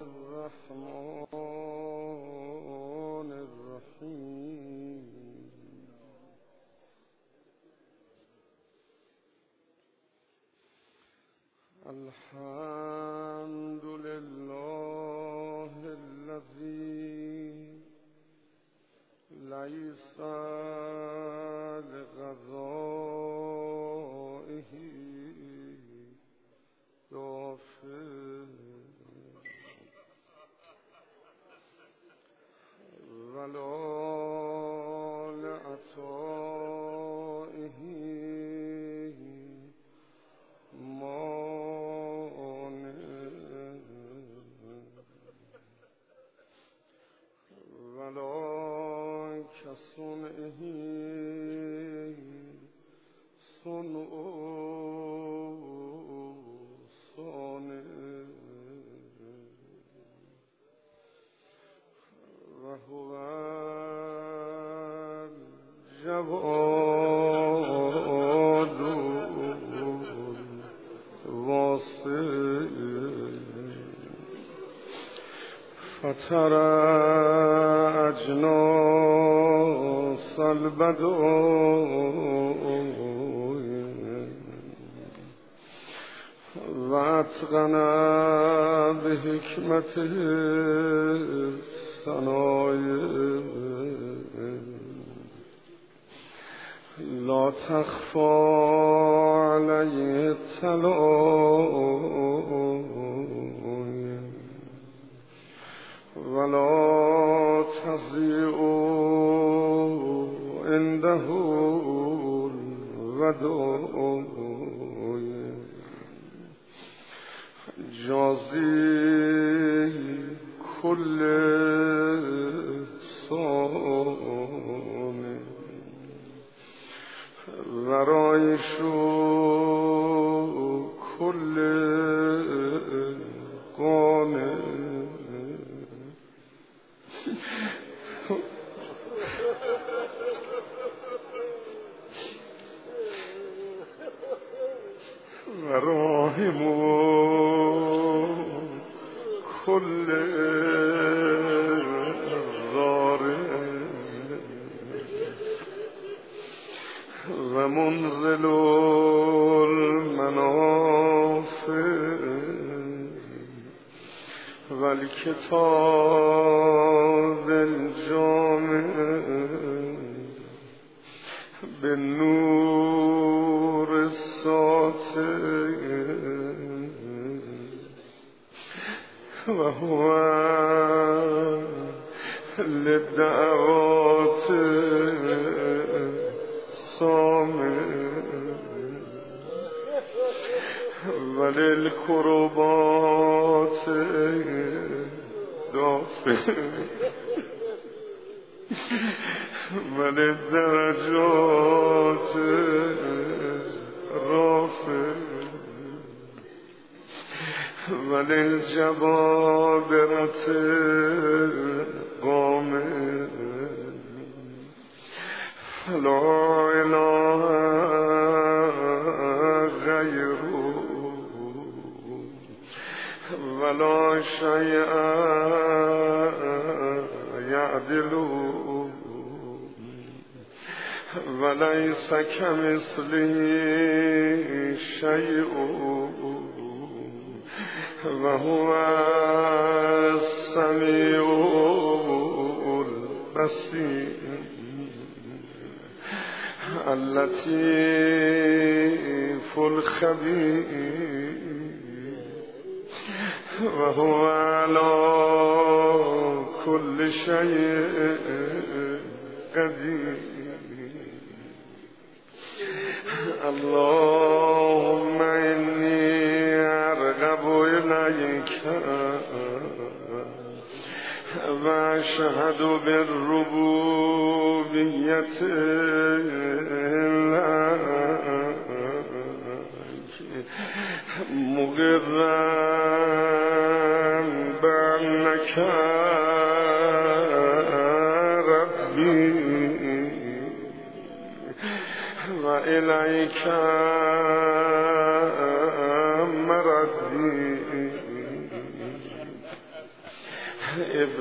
الرحمن الرحیم الحمد لله الذي ليس فترى أجناس البدو واتقنا بحكمته الصنايع لا تخفى عليه التلاوي وللجبابرة قامع فلا إله غيره ولا شيء يعدله وليس كمثله شيء وهو السميع البصير اللطيف الخبير وهو على كل شيء قدير. اللهم وأشهد بالربوبية مقرا بأنك ربي وإليك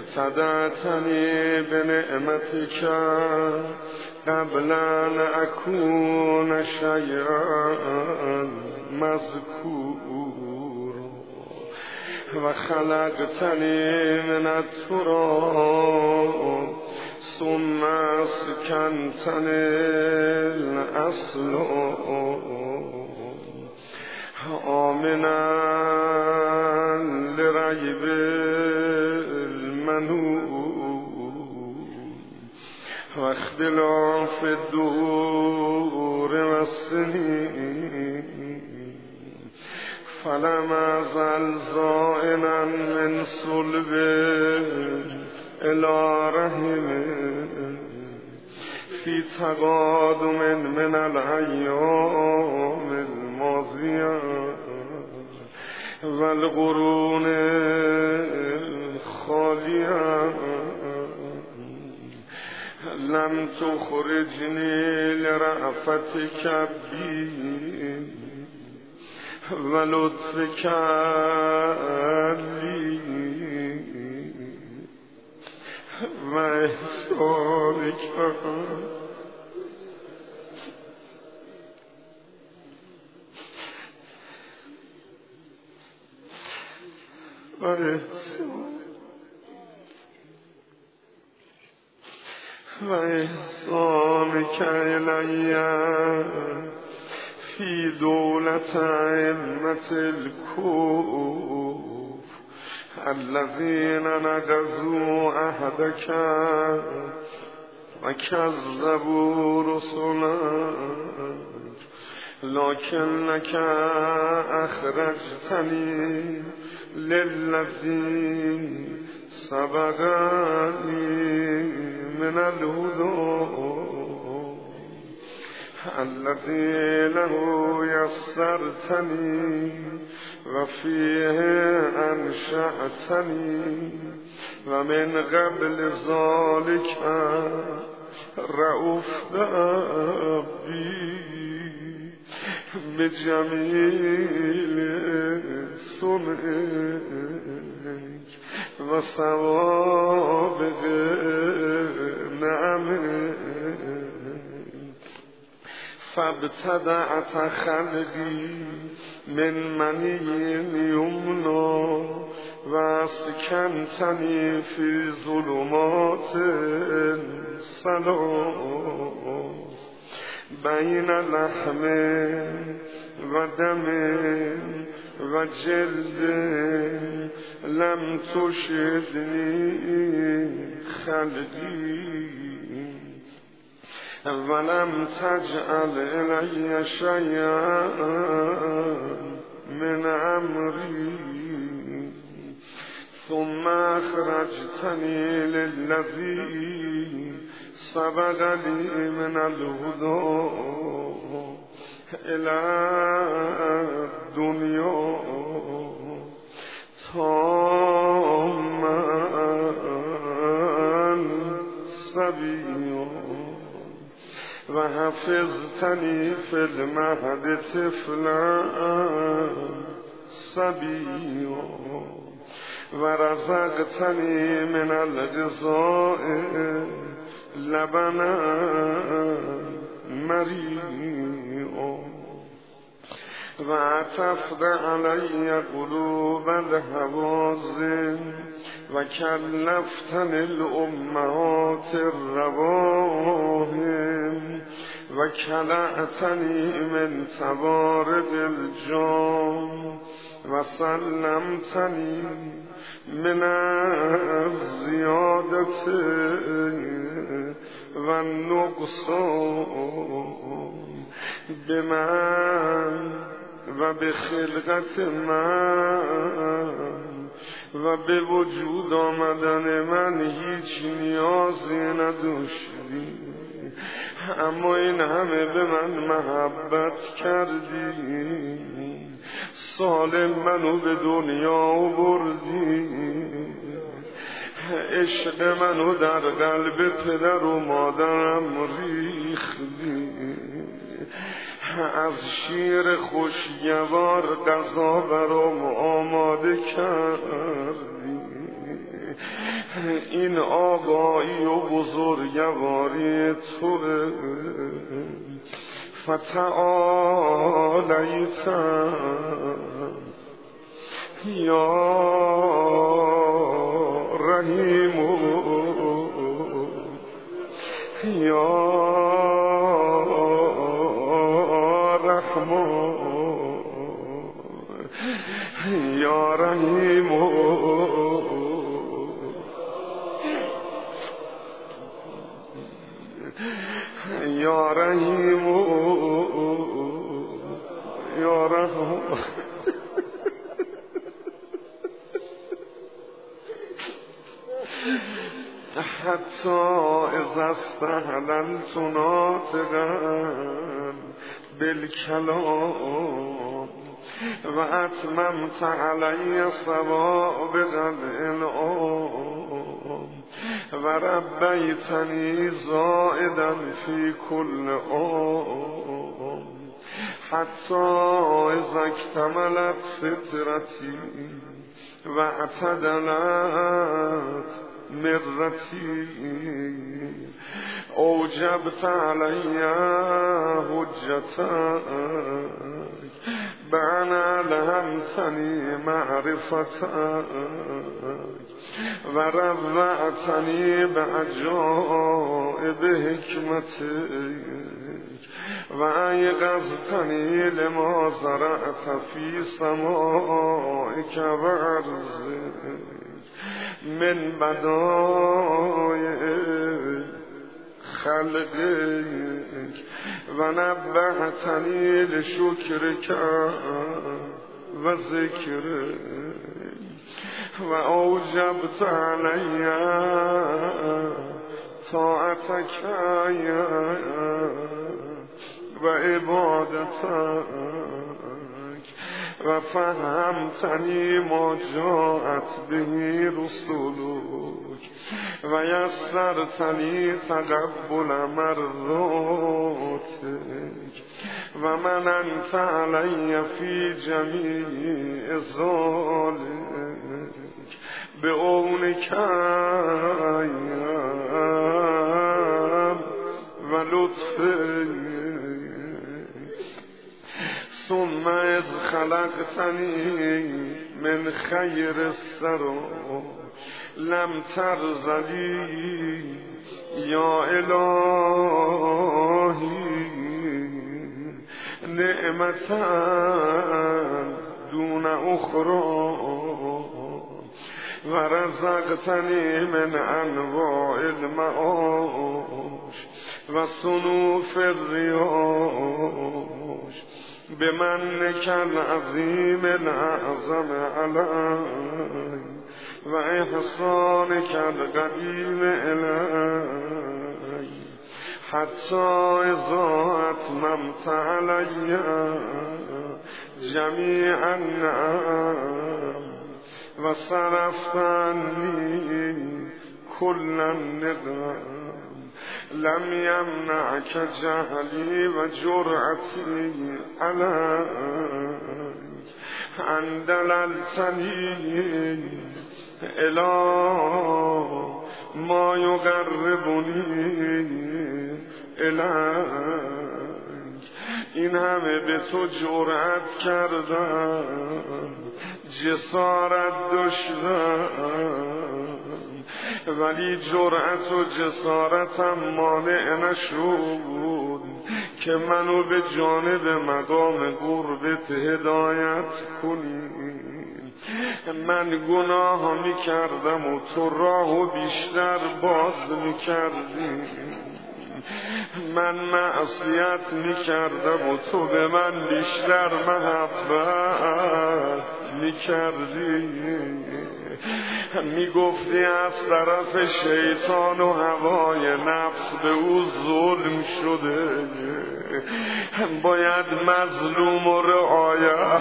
ابتدعتنی به نعمتك قبل ان اکون شیئا مذکور و خلقتنی من التراب ثم اسکنتنی الاصل آمنا لريب المنون واختلاف الدور والسنين فلم أزل زائنا من صلب إلى رحم. في تقادم من الأيام الماضية والقرون الخالية لم تخرجني لرأفتك بي ولطفك لي وإحسانك وإحسانك إلي في دولة أئمة الكوف الذين نقضوا عهدك وكذبوا رسلك. لكنك أخرجتني للذي سبقني. من الهدى الذي له يسرتني وفيه أنشأتني ومن قبل ذلك رؤوف بي بجميل صنعك وسوابق نعمك فابتدعت خلقي من مني يمنى واسكنتني في ظلمات السلام. بين لحم ودم وجلد لم تشدني خلقي ولم تجعل إلي شيئا من أمري ثم أخرجتني للذي سبق لي من الهدى إلى الدنيا. ثم سبيا وحفظتني في المهد طفلا صبيا ورزقتني من الغذاء لبنا مريئا وعطفت علي قلوب الهوازن وكلفتني الأمهات الرواهم وكلأتني من تبارد الجام وسلمتني من الزيادة والنقصان بمن و به خلقت من و به وجود آمدن من هیچ نیازی نداشتی. اما این همه به من محبت کردی. سالم منو به دنیا بردی عشق منو در قلب پدر و مادرم ریختی. از شیر خوشگوار غذا برام آماده کردی. این آقایی و بزرگواری تو فتعالیتم. یا رحیم یا رحمان یا رحیم یا رحیم یا رحم حتی از استهللت ناطقا بالکلام. و اتممت علی صوابق الانعام. و ربیتنی زائدا فی کل آم حتی از اکتملت فطرتی و اعتدلت مرتی اوجبت علی حجتک. بعنا لهمتنی معرفتک. و روعتنی به عجائب حکمتک. و ایقظتنی لما زرعت فی سمائک و عرضک. من بدای خلقک و نبهتنی لشکرک و ذکرک و اوجبت علی و عبادتک. و فهمتنی ما جاعت به رسولک و یسرتنی تقبل مرضاتک و من انت علی فی جمیع ذالک به اونک و لطفک ثم از خلقتنی من خیر السرا لم ترزلی یا الهی نعمتا دون اخرى و رزقتنی من انواع المعاش و صنوف الریاش. به من کل عظیم اعظم علی و احسان کل قدیم الی. حتی ازا اتممت علی و صرفتنی کل النقم لم يمنعك جهلي وجرعتي عليك أن دللتني إلى ما يقربني إليك این همه به تو جرأت کردم. جسارت داشتم. ولی جرأت و جسارتم مانع نشد که منو به جانب مقام قربت هدایت کنی. من گناه می کردم و تو راه بیشتر باز می کردی من معصیت می کردم و تو به من بیشتر محبت می کردی می گفتی از طرف شیطان و هوای نفس به او ظلم شده. باید مظلوم و رعایت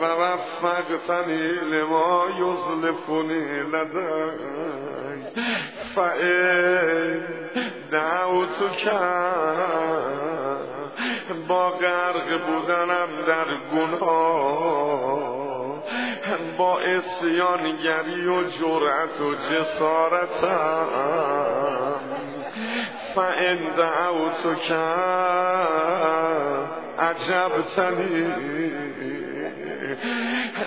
و وفقتنی لما یزلفنی لدن. فئن دعوتو کرد با غرق بودنم در گناه. با اسیانگری و جرأت و جسارتم. فان دعوتو کرد عجبتنی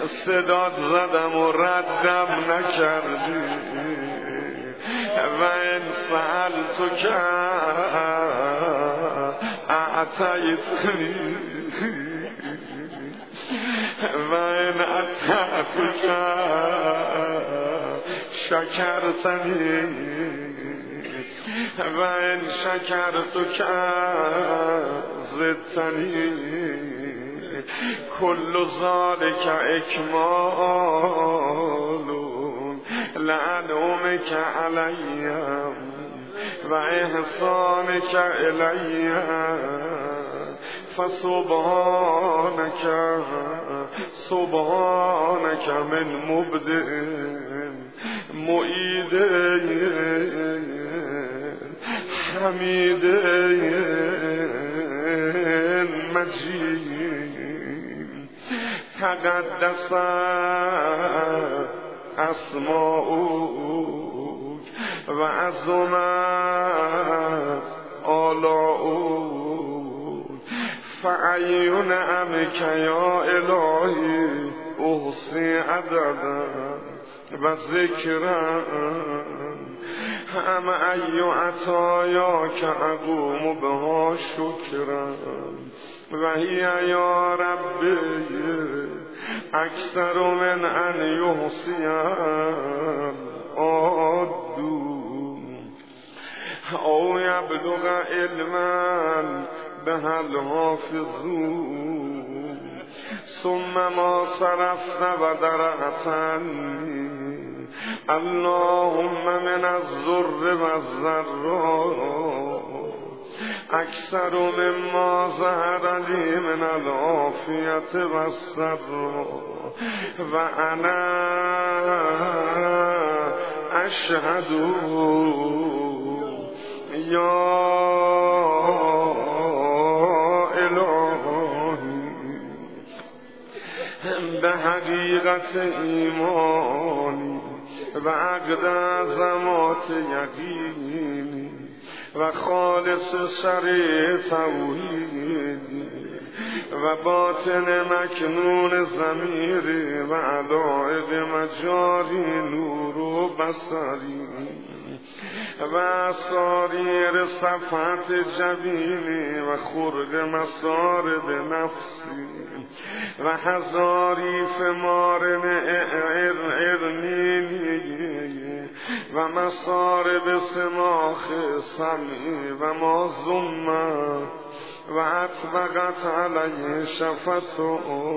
صداد زدم و ردم نکردی. و این سهل تو کرد اعتیتنی و این اعتیت کرد شکرتنی. و این شکرتو کرد زدتنی. کل ذالک اکمالون لعنومک علیم و احسانک علیم فسبحانک سبحانک من مبدع معید حمید مجید تقدس اسماؤک و عظمت آلاؤک. فعیون امک یا الهی احسی عددا و ذکرم هم ایو عطایا که اقوم بها شکرم و هی یا ربی اکثر من ان یحسیم آدو او یبلغ علما به الحافظون ثم ما صرفنا و درعتنی اللهم من الزر و الزراء اکثر مما ظهر لی من العافیت و السراء و انا اشهد یا الهی به حقیقت ایمانی و عقد عظمات یقینی. و خالص شریع توحیدی و باطن مکنون زمیری و علائق مجاری نور و بصری و ساریر صفحت جبینی و خرد مسار به نفسی و هزاریف مارن ارنینی و مسار به سماخ سمی و ما زمت و اطبقت علیه شفتوی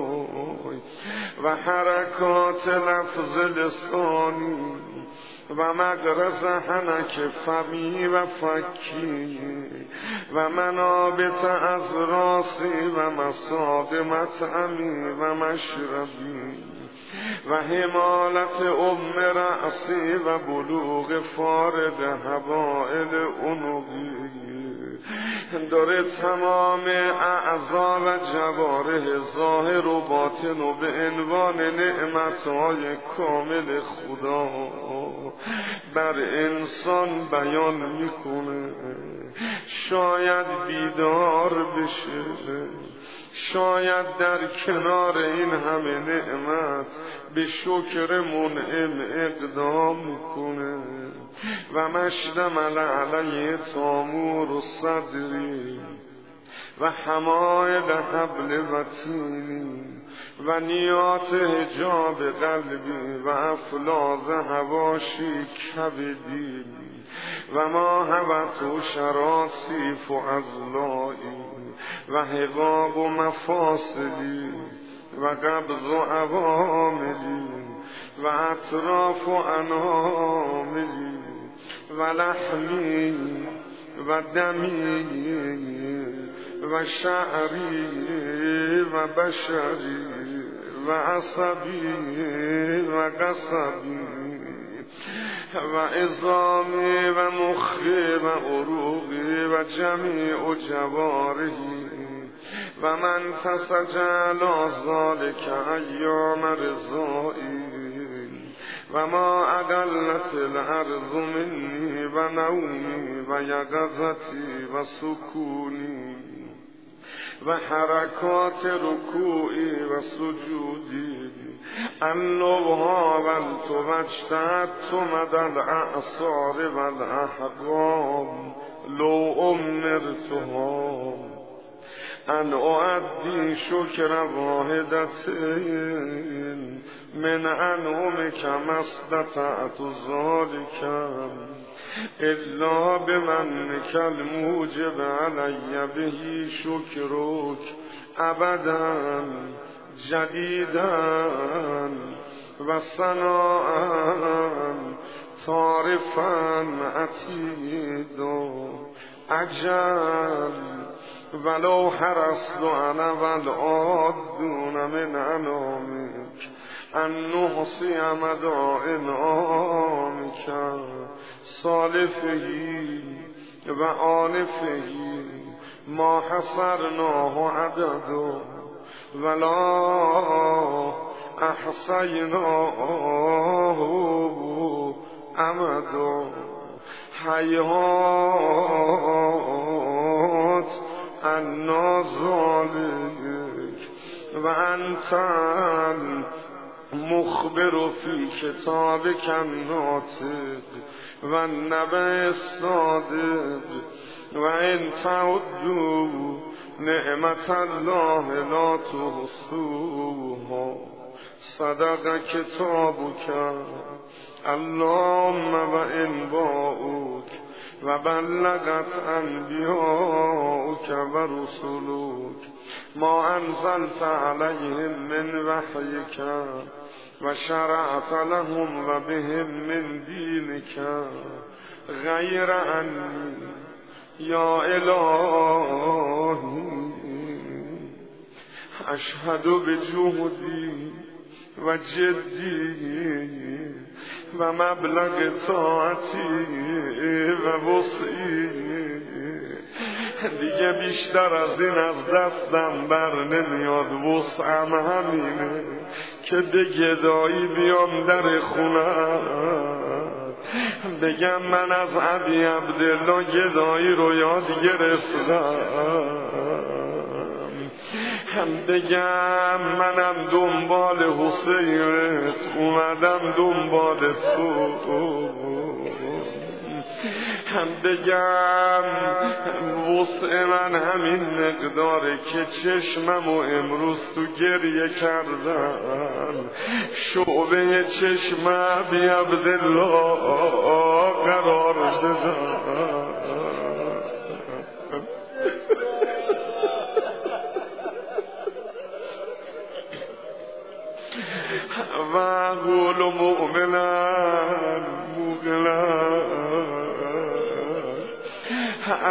و حرکات لفظ لسانی و مقرز حنک فمی و فکی و منابت از راسی و مصاب مطعمی و مشربی. و حمالت ام رأسی و بلوغ فارد هوائل اونوی داره تمام اعضا و جواره ظاهر و باطن و به عنوان نعمتهای کامل خدا بر انسان بیان می‌کنه. شاید بیدار بشه. شاید در کنار این همه نعمت به شکر منعم اقدام کنه و مشتمل علیه تامور و صدری و حماید حبل وطینی و نیات حجاب قلبی و افلاز هواشی کبدی و ما هوت و شراسیف و ازلایی و حقاب و مفاصلی و قبض و عواملی و اطراف و اناملی و لحمی و دمی و شعری و بشری و عصبی و قصبی و ازامی و مخی و عروقی و جمیع جوارهی و من تسجل ذالک ایام رضایی و ما اقلت الارض منی و نومی و یقظتی و سکونی و حرکات رکوعی و سجودی. النبها و التوجتت مدد اعصار و الاحقام. لو امرتها. ان اعدی شکر واحدتین. من انعم کم استطعت ذالکم. الا بمن کل موجب علی بهی شکرک ابدا جدیدا و سناء تعرفا عتید عجل ولو حرست انا والعادون من انامک ان نحصی مدائن آمک صالفهی و آلفهی ما حصرناه عدد ولا احصیناه امد حیات النازالک و انت مخبر فی کتاب ناطق و نبع صادق و این تعدو نعمت الله لا تحصوها. صدق کتابک. اللهم و ان باؤک و رسولک. ما انزلت علیهم من وحیک و شرعت لهم و بهم من دینک. غیر انی یا الهی. اشهد بجهدی. و جدی و مبلغ طاعتی و وسعی. دیگه بیشتر از این از دستم بر نمیاد. وسعم همینه که به گدایی بیام در خونم. بگم من از عبی عبدالله گدایی رو یاد گرفتم. هم بگم منم دنبال حسینت اومدم دنبال تو. هم بگم وسع من همین مقداره که چشمم و امروز تو گریه کردم. شعبه چشم بی عبدالله قرار دادم و قول مؤمنا. موقنا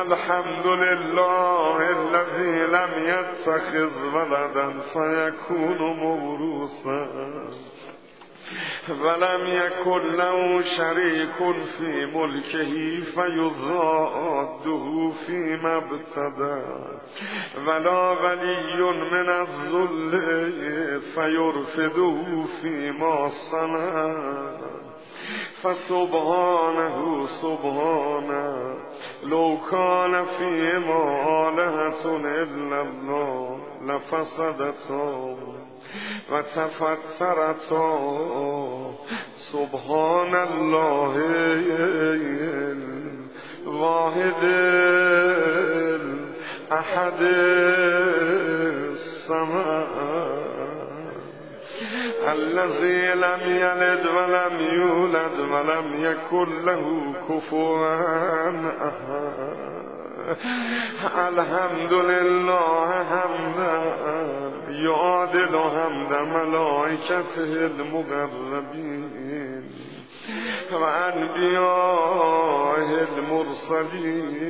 الحمد لله الذي لم يتخذ ولدا فيكون موروثا. ولم يكن له شريك في ملكه فيضاده فيما ابتدى. ولا ولي من الذل فيرفده فيما صنع. فسبحانه سبحانه لو كان فيما آلهة إلا الله لفسدتا. و تفترتا سبحان الله واحد احد السماء الذي لم يلد ولم يولد ولم يكن له كفوا أحد الحمد لله حمدا يعادل حمد ملائكته المقربين وأنبيائه المرسلين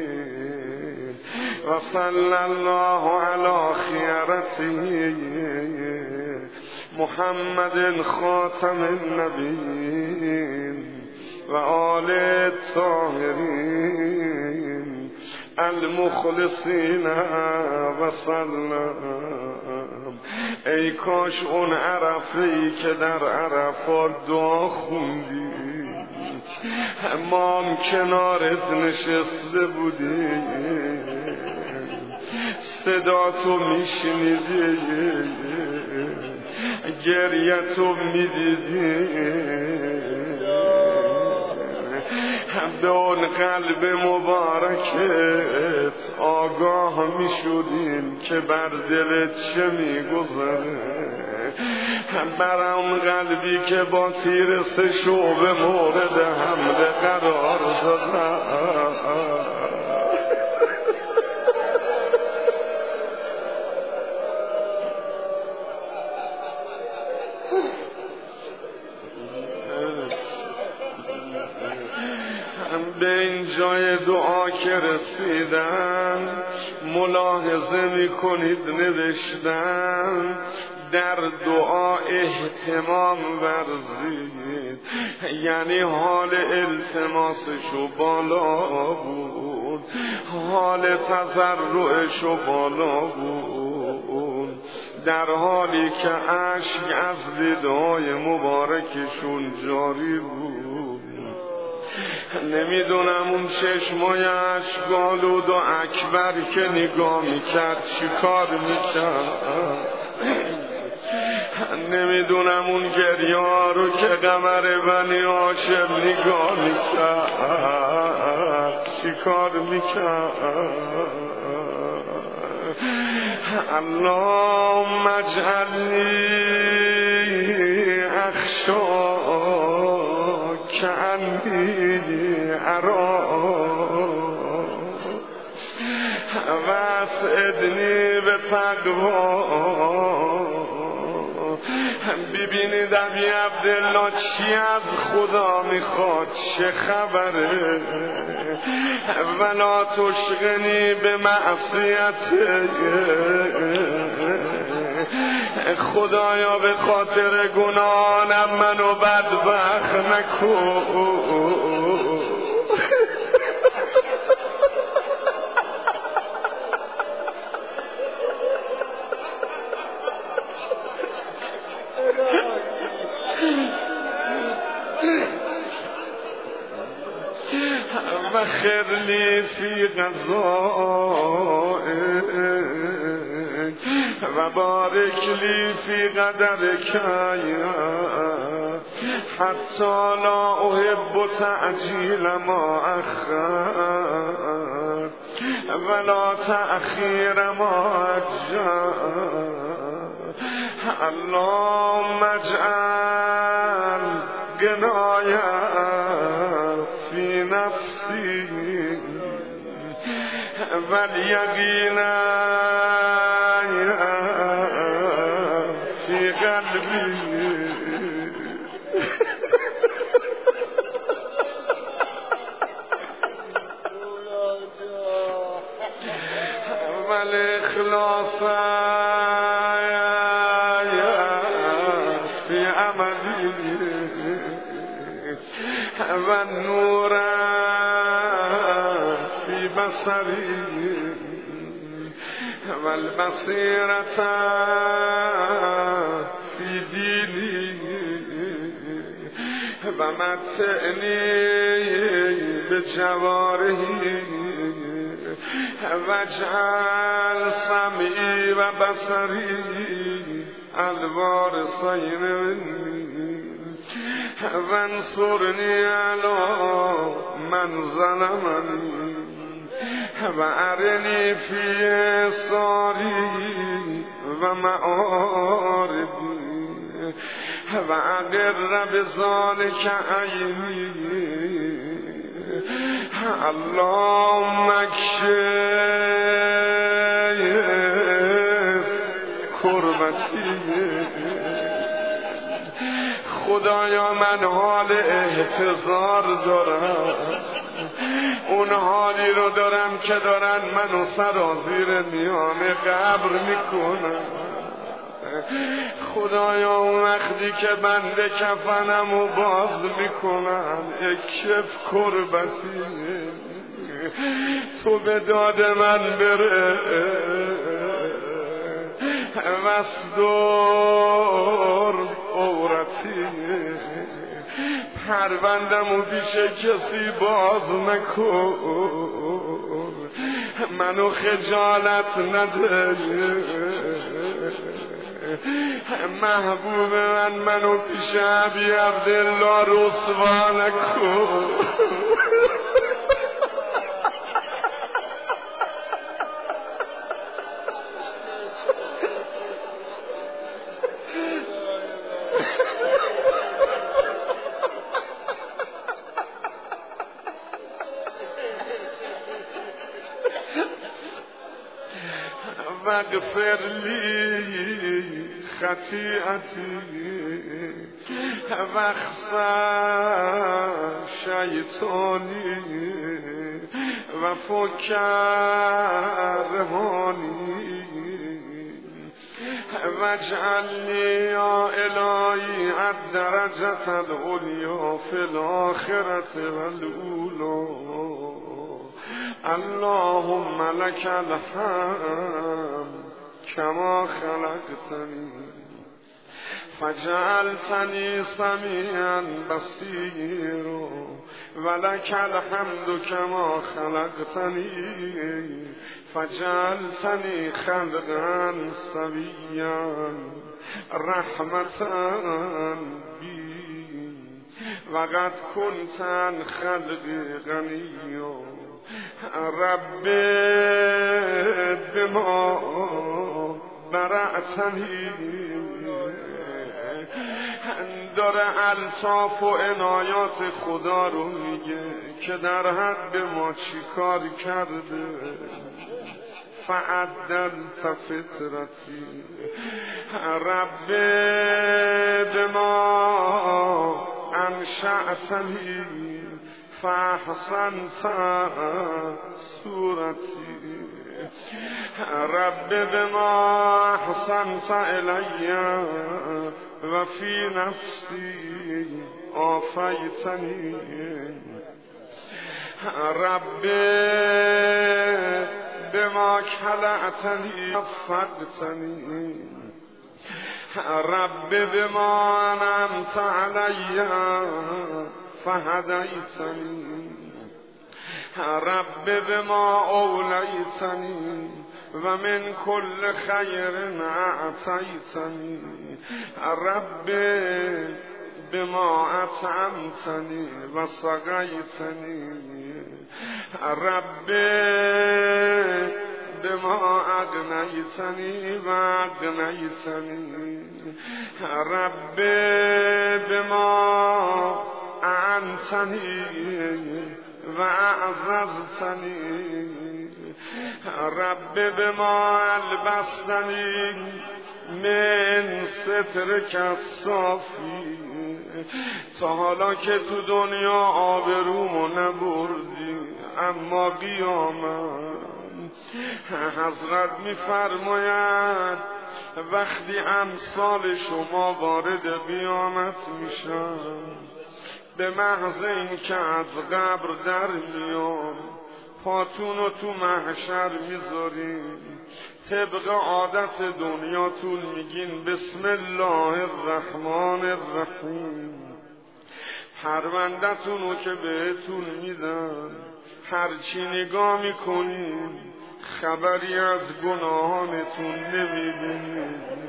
وصلى الله على خيرته محمد خاتم النبيين و آل طاهرین المخلصین و سلم ای کاش اون عرفه ای که در عرفات دعا خوندی. ما کنارت نشسته بودی. صدا تو میشنیدی. گریتو می‌دیدی. به اون قلب مبارکت. آگاه می‌شدیم که بر دلت چه میگذره برم قلبی که با تیر سه شعبه مورد حمله قرار دادم. به این جای دعا که رسیدن ملاحظه می کنید نوشتن در دعا احتمام ورزید. یعنی حال التماسشو بالا بود حال تضرعشو بالا بود. در حالی که عشق از دیدهای مبارکشون جاری بود. نمی‌دونم اون چشمای اشگالود و اکبر که نگاه می‌کرد چی کار می‌کرد. نمی‌دونم اون گریا رو که قمر بنی آشم نگاه می‌کرد. چی کار می‌کرد؟ اللهم اجعلنی اخشا. کعنی ارا واسعدنی به تقوا ببینید ابی عبدالله چی از خدا می‌خواد چه خبره. ولا تشغنی به معصیت خدایا به خاطر گناهانم منو بدبخت نکن و خرلی فی و بارک لی فی قدر حتی لا احب تعجیل ما اخر. ولا تأخیر ما اجر. اللهم اجعل گنایم فی نفسی. فی و نور فی بصری. و البصیرت فی دینی. و متعنی به جوارحی. وجعل سمعی و بصری. الوارثین منی. وانصرنی علی من ظلمنی و ارنی فی ساری و معاربی و اقر بذالک عینی اللهم اکشف خدایا من حال احتضار دارم. اون حالی رو دارم که دارن منو سرازیر میان قبر می‌کنن. خدایا اون وقتی که بنده کفنم و باز می‌کنم اکشف کربتی تو به داد من بره. وصدار عورتی. پروندم و پیش کسی باز نکن منو خجالت نده. محبوب من منو پیش عبی عبدالله رسوا نکن. واغفر لی خطیعتی وخصا شیطانی و فکرهانی واجعلنی یا الهی الدرجة العلیا فی الاخرة والاولا اللهم لك الحمد كما خلقتني فجعلتني سميعا بصيرا ولك الحمد كما خلقتني فجعلتني خلقا سويا رحمة بي وقد كنت عن خلقي غنيا رب بما برعتنی داره الطاف و عنایات خدا رو میگه که در حد ما چی کار کرده؟ فعدل فطرتی رب به ما انشعتنی فاحسنت صورتی رب بما أحسنت إلي وفي نفسي أوفيتني رب بما خلعتني وفقتني. رب بما أنعمت علي فهديتني. رب به ما اولیتنی و من کل خیر اعطیتنی. رب به ما اطعمتنی و سقیتنی. رب به ما اغنیتنی و اغنیتنی. رب به ما انتنی و اعززتنی رب به ما البستنی من ستر کسافی تا حالا که تو دنیا آبرومو نبردی اما قیامت. حضرت میفرماید وقتی امثال شما وارد قیامت میشن به محض این که از قبر در میان پاتون تو محشر می‌ذاریم. طبق عادت دنیاتون میگین. بسم الله الرحمن الرحیم. پروندتون رو که بهتون میدن هرچی نگاه می‌کنین خبری از گناهانتون نمی‌بینید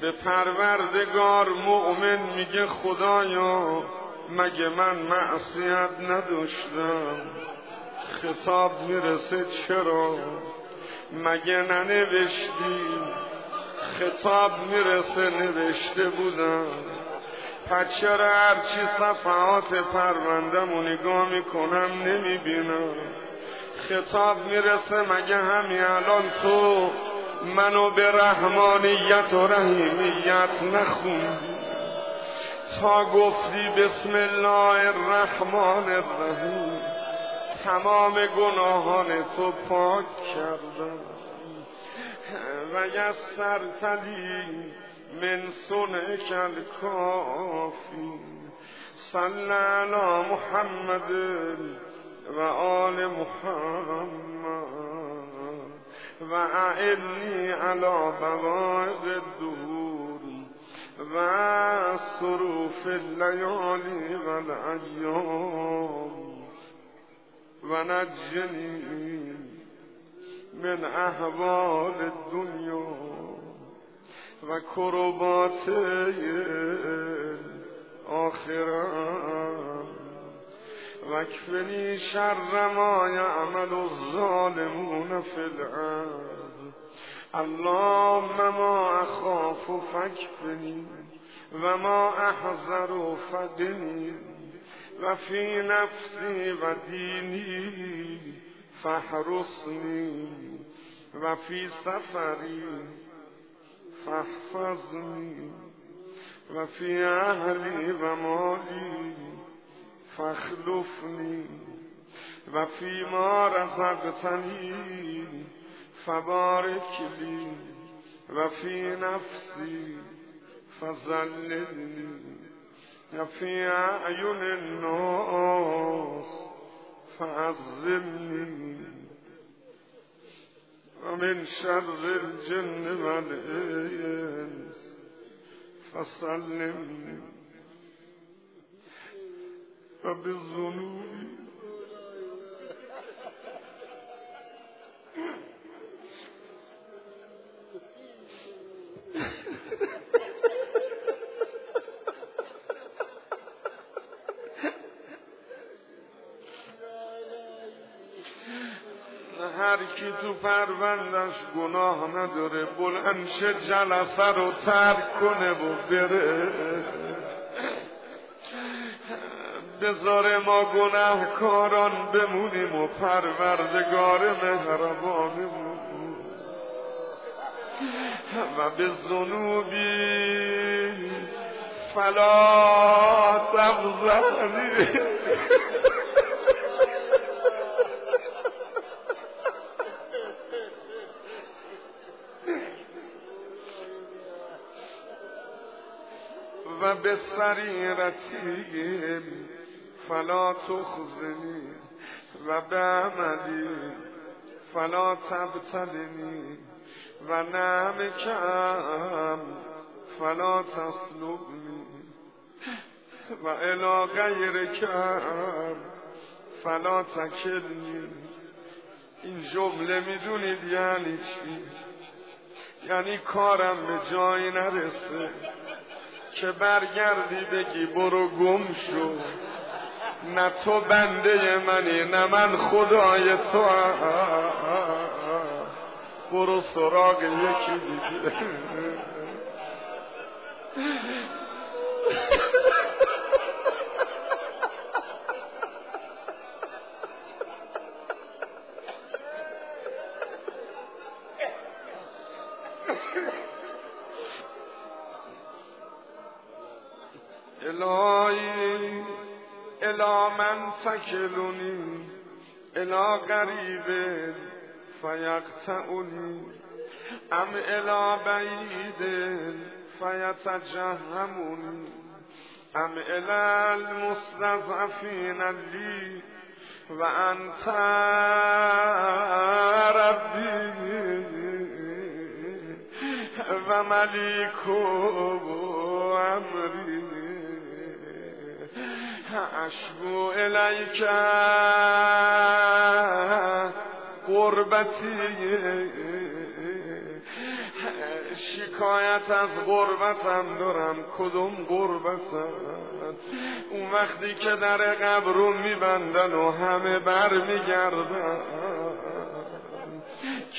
به پروردگار مؤمن میگه خدایا مگه من معصیت نداشتم؟ خطاب می‌رسه چرا؟ مگه ننوشتی؟ خطاب می‌رسه نوشته بودم. پس چرا هرچی صفحات پروندم و نگاه می‌کنم نمی‌بینم؟ خطاب می‌رسه مگه همین الان تو منو به رحمانیت و رحیمیت نخون. تا گفتی بسم الله الرحمن الرحیم. تمام گناهان تو پاک کردم. و یسر تلی من سنک الکافی. صلی علی محمد و آل محمد. و اعنی علا بوائق الدهور و صروف اللیالی و الایام و نجنی من احوال الدنیا و کربات آخرت وکفنی شر ما یعمل الظالمون فی الارض. اللهم ما اخاف فکفنی و ما احذر فقنی و فی نفسی و دینی فحرسنی و فی سفری فاحفظنی و فی ما رزقتنی فبارک لی و فی نفسی فزلنی و فی اعین الناس فعظمنی و من شر الجن والانس فسلمنی و بالذنوب هر کی تو پروندش گناه نداره بلند جلسه رو ترک کنه و بره. بذار ما گناهکاران بمونیم و پروردگار مهربانمون. و به زنوبی فلا تغزنی و به سریرتیم فلا تخزنی و به عملی فلا تبتلنی و کم فلا تسلبنی و الا غیر کم فلا تکلنی. این جمله می‌دونید یعنی چی؟ یعنی کارم به جایی نرسه که برگردی بگی برو گم شو. نه تو بنده منی نه من خدای تو. برو سراغ یکی دیگه. تکلونی الا غریب فیقتعونی ام الا بعید فیتجهمونی. ام الا المستضعفین لی و انت ربی. و ملیک و امری. اشبو الیک قربتی شکایت از غربتم دارم. کدوم غربتم اون وقتی که در قبر رو میبندن و همه بر میگردن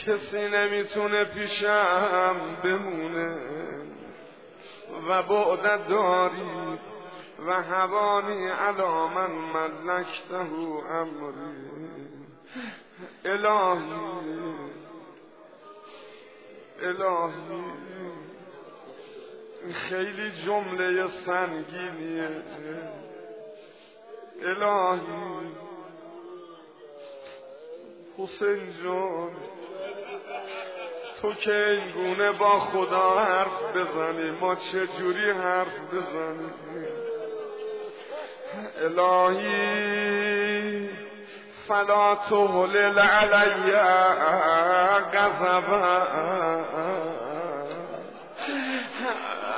کسی نمی‌تونه پیشم بمونه و بعدت داری. و هوانی علا من ملکته امری. الهی. الهی. خیلی جمله سنگینیه. الهی. حسین جان. تو که این گونه با خدا حرف بزنی ما چه جوری حرف بزنیم؟ الهی فلا تهلل علی غضبا.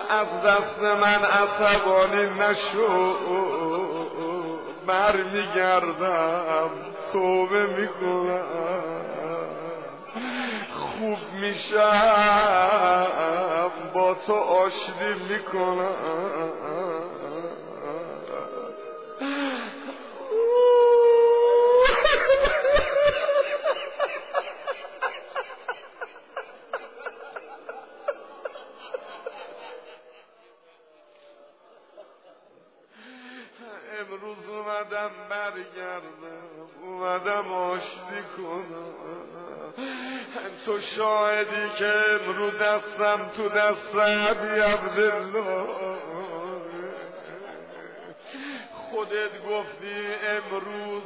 از دست من عصبانی نشو برمیگردم توبه می‌کنم. خوب میشم با تو آشتی می‌کنم. امروز اومدم برگردم اومدم آشتی کنم. تو شاهدی که امروز دستم تو دست عبی خودت گفتی امروز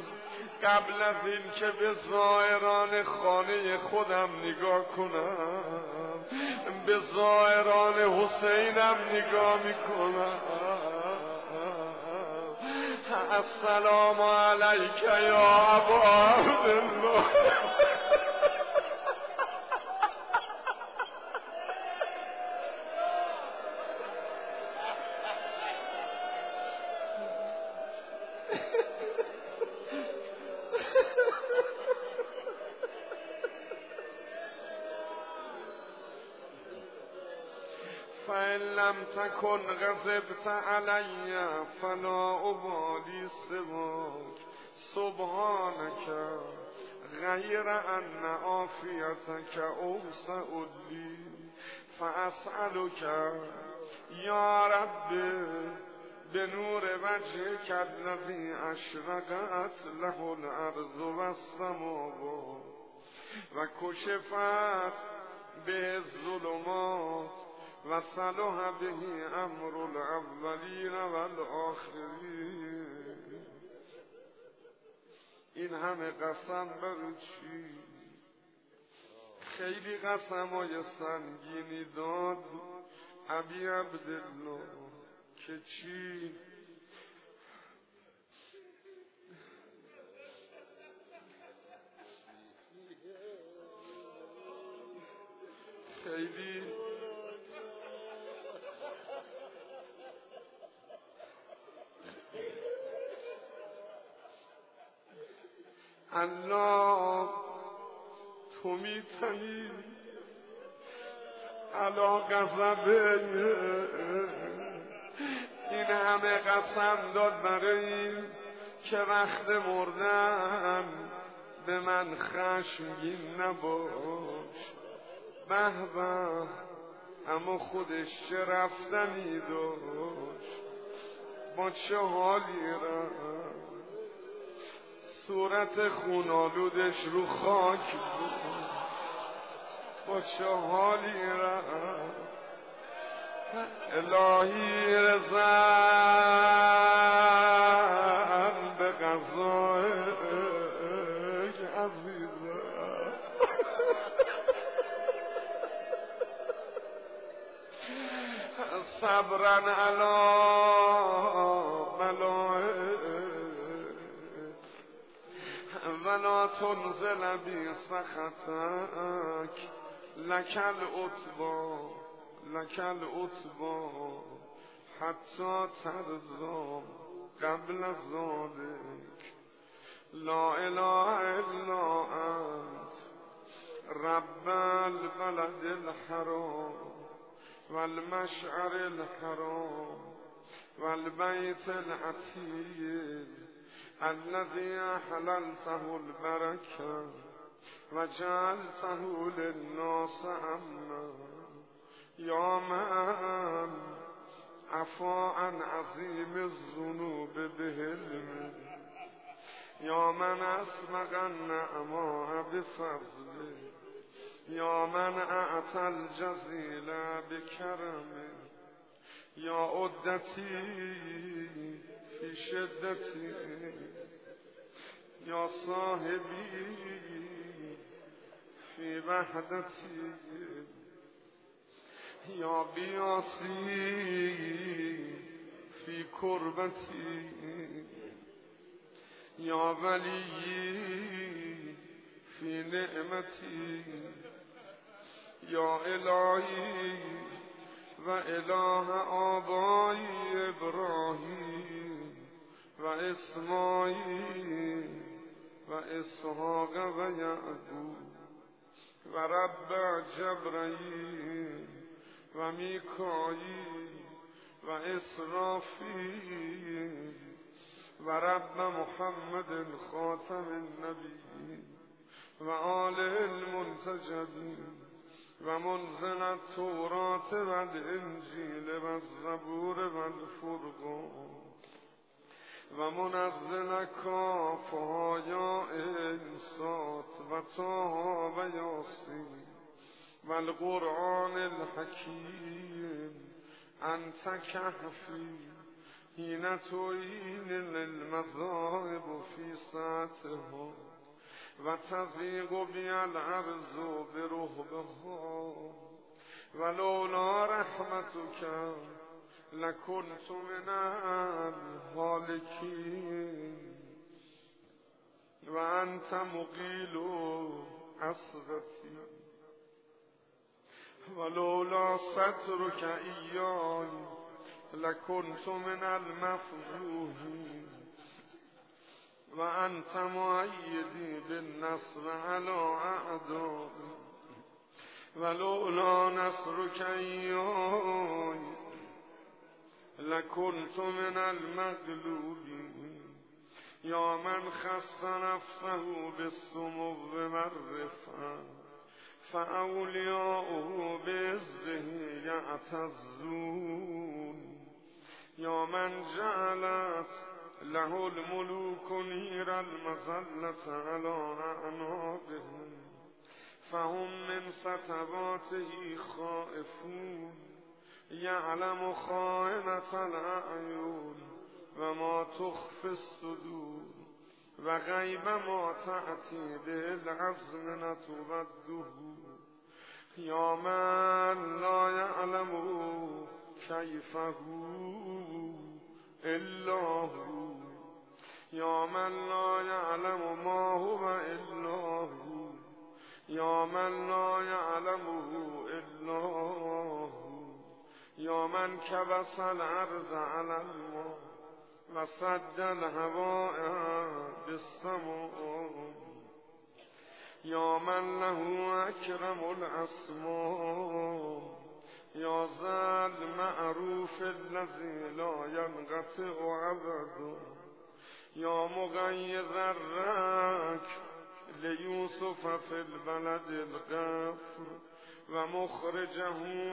قبل از این که به زائران خانه خودم نگاه کنم به زائران حسینم نگاه می‌کنم. السلام علیک یا ابا عبدالله. تكن غضبت علي فلا أبالي سواك سبحانك غير أن عافيتك أوسع لي فأسألك يا رب بنور وجهك الذي أشرقت له الأرض والسماوات وكشفت به الظلمات و صلح به امر الاولین و این همه قسم برو چی؟ خیلی قسم های سنگینی داد. ابی عبدالله که چی؟ خیلی الله تو میتنی علا غضبه این همه قسم داد برای این که وقت مردن به من خشمگین نباش. به به اما خودش چه رفتنی داشت؟ با چه حالی رفت؟ صورت خونالودش رو خاک بود. با چه حالی رفت؟ الهی رزن به غذای عزیزم. صبرن علا ولا تنزل بی سخطک. لکل اتبا لکل اتبا حتی ترزا قبل ذالک لا اله الا انت. رب البلد الحرام والمشعر الحرام والبيت العتيق الذي أحللته البركة وجعلته للناس أمنا. يا من عفا عن عظيم الذنوب بهلم. يا من أسبغ النعماء بفضله يا من أعطى الجزيل بكرمه يا عدتي في شدتي يا صاحبي في فی وحدتی. یا بیاسی فی کربتی. یا ولی فی نعمتی. یا الهی و اله آبای ابراهیم. و اسماعیل و اسحاق و یعقوب و رب جبرئیل و میکایی و اسرافیل و رب محمد خاتم النبی و آل المنتجبین و منزل التورات و الانجیل و الزبور و الفرقان. و منزل کافها انسات و تاها و یاسین و القرآن الحکیم انت کهفی حین توین للمذاهب فی ساعتها و تضیق بی العرض برهبها ولولا رحمتك لکنت من الهالکین و انت مقیل اصغتی ولولا سترك ایای لکنت من المفضوحین و انت معیدی بالنصر على اعدادی ولولا نصرك ایای لکنت من المغلوبین یا من خص نفسه بالسمو والرفع فاولیاؤه بعزه یعتزون یا من جعلت له الملوك نیر المزلة على اعناقهم فهم من سطواته خائفون. یعلم خائنة الاعیون و ما تخفی الصدور و غیب ما تأتی به العزم نتوبده یا من لا یعلم کیفه الا هو. یا من لا یعلم ما هو الا هو. یا من لا یعلمه الا یا من کبس علی الماء و صد الهواء بالسماء یا من له اکرم الاسماء یا زل معروف الذی لا ینقطع عبد. یا مغیظ الرک لیوسف فی البلد الغفر. و مخرجه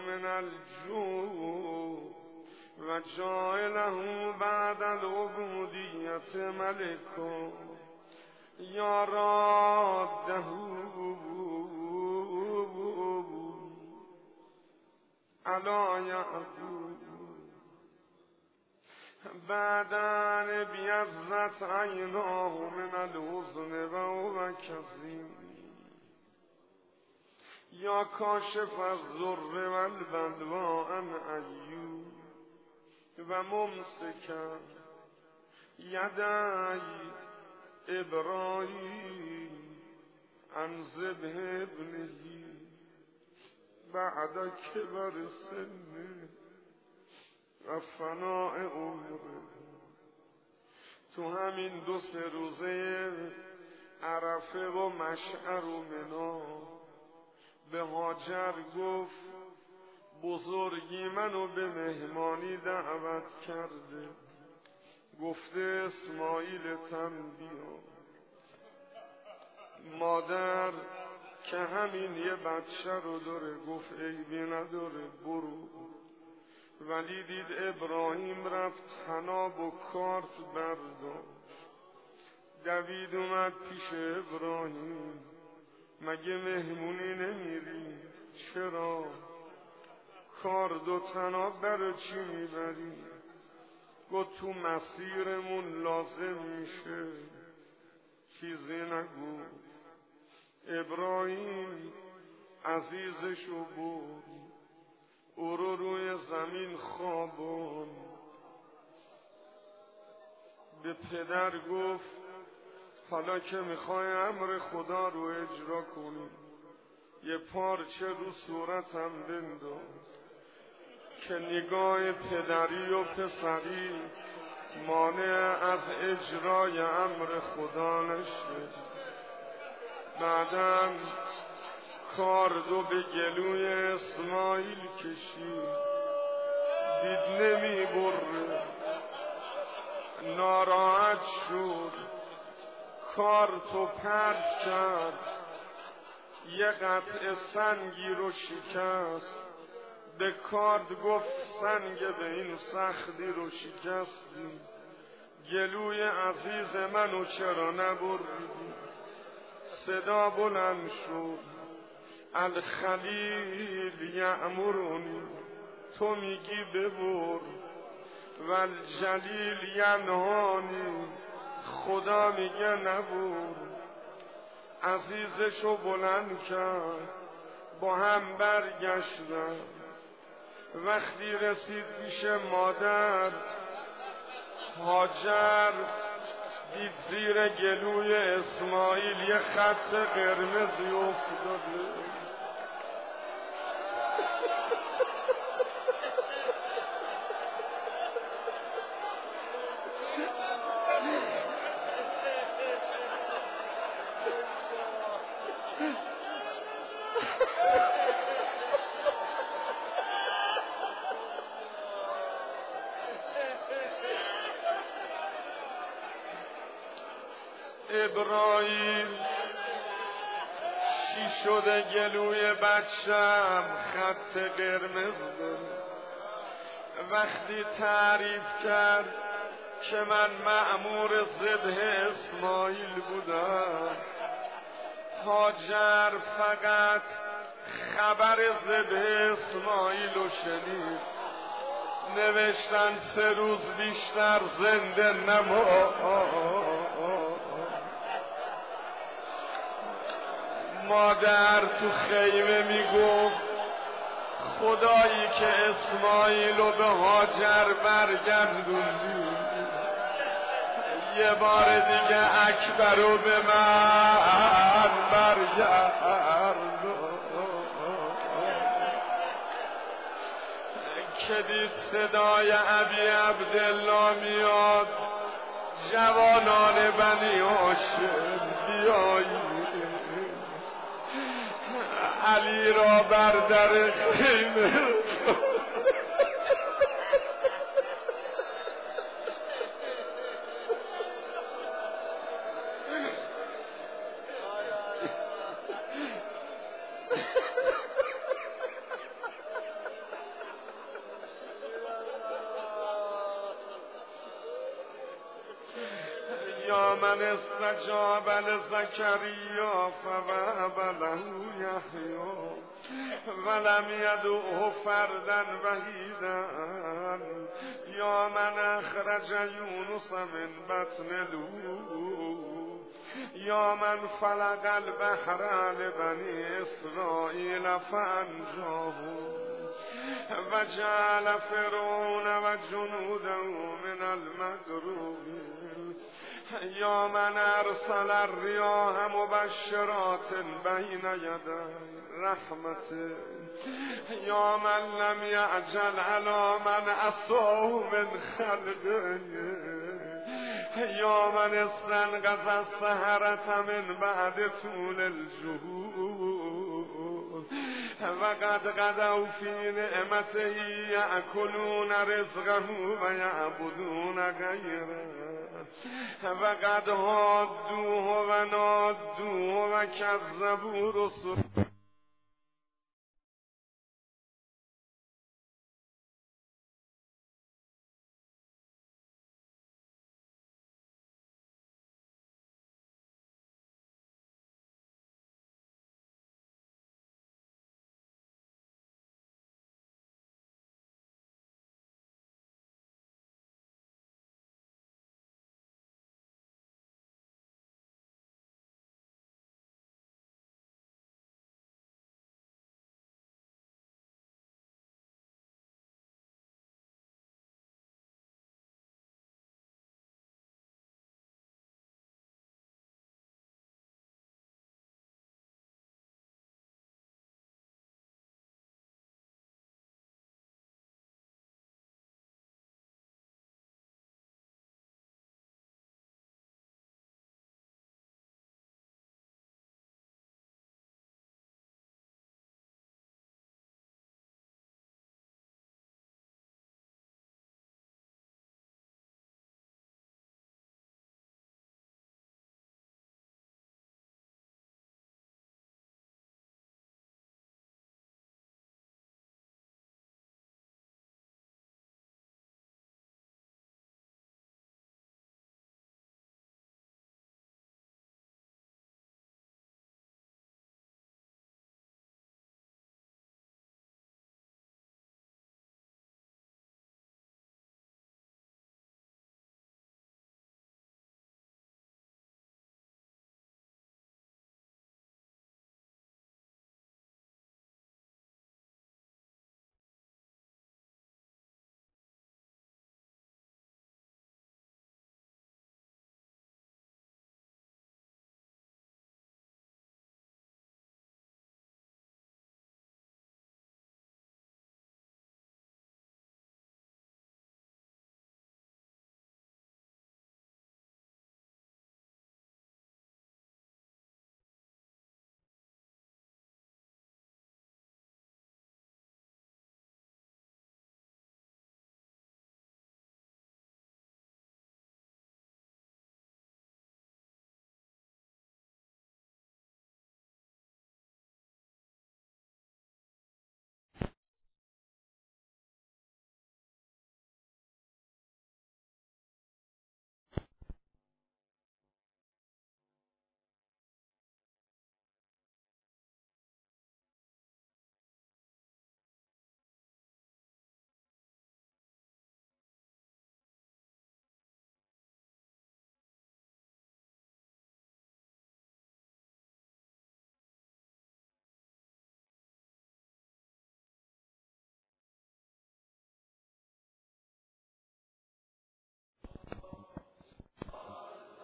من الجوع و جایله بعد العبودیت ملکو یا راده. علا یعقوب بعدن بیزت عیناه من الحزن و او کظیم. یا کاشف از ذر و البلوا ان و ممسکن یدی ابراهیم عن زبه ابنهی بعد کبر سنه و فناع عمره. تو همین دو سه روزه عرفه و مشعر و به هاجر گفت بزرگی منو به مهمانی دعوت کرده. گفته اسماعیل تن بیا. مادر که همین یه بچه رو داره گفت عیبی نداره برو. ولی دید ابراهیم رفت تناب و کارت برداشت. دوید اومد پیش ابراهیم. مگه مهمونی نمیری؟ چرا؟ کار دو تناب برای چی می‌بری؟ گفت تو مسیرمون لازم میشه. چیزی نگو. ابراهیم عزیزشو بود او رو روی زمین خوابون. به پدر گفت حالا که می‌خوای امر خدا رو اجرا کنی یه پارچه رو صورتم بنداز که نگاه پدری و پسری مانع از اجرای امر خدا نشه. بعدا دو به گلوی اسماعیل کشید دید نمی بره. ناراحت شد. تو پرد کرد. یه قطع سنگی رو شکست. به کارد گفت سنگ به این سختی رو شکستی گلوی عزیز منو چرا نبردی؟ صدا بلند شد. الخلیل یعمرونی تو میگی ببر. و الجلیل ینهانی. خدا میگه نبور عزیزشو بلند کرد با هم برگشتن. وقتی رسید پیش مادر هاجر دید زیر گلوی اسماعیل یه خط قرمزی افتاده ابراهیم شی شده گلوی بچم خط قرمز بود. وقتی تعریف کرد که من معمور زده اسماعیل بودم هاجر فقط خبر زده اسماعیل و شنید. نوشتن سه روز بیشتر زنده نما مادر تو خیمه می‌گفت خدایی که اسماعیل رو به هاجر برگردوندی. یه بار دیگه اکبر رو به من برگرد دید صدای عبی عبدالله میاد جوانان بنی هاشم بیایی. علی را بر در خیمه استجاب لزکریا فوهب له یحیا ولم یدعه فردا وحیدا یا من اخرج یونس من بطن یا من فلق البحر لبنی اسرائیل فانجاه و جعل فرعون و جنوده من المغروبین یا من ارسل الریاح مبشرات بین یدی رحمت. یا من لم یعجل علی من اصاه من خلقه یا من استنقذ السهرت من بعد طول الجهود. و قد قدوا فی نعمته یأکلون رزقه و یعبدون غیره. و قد هادوه و نادوه و کذبو رسول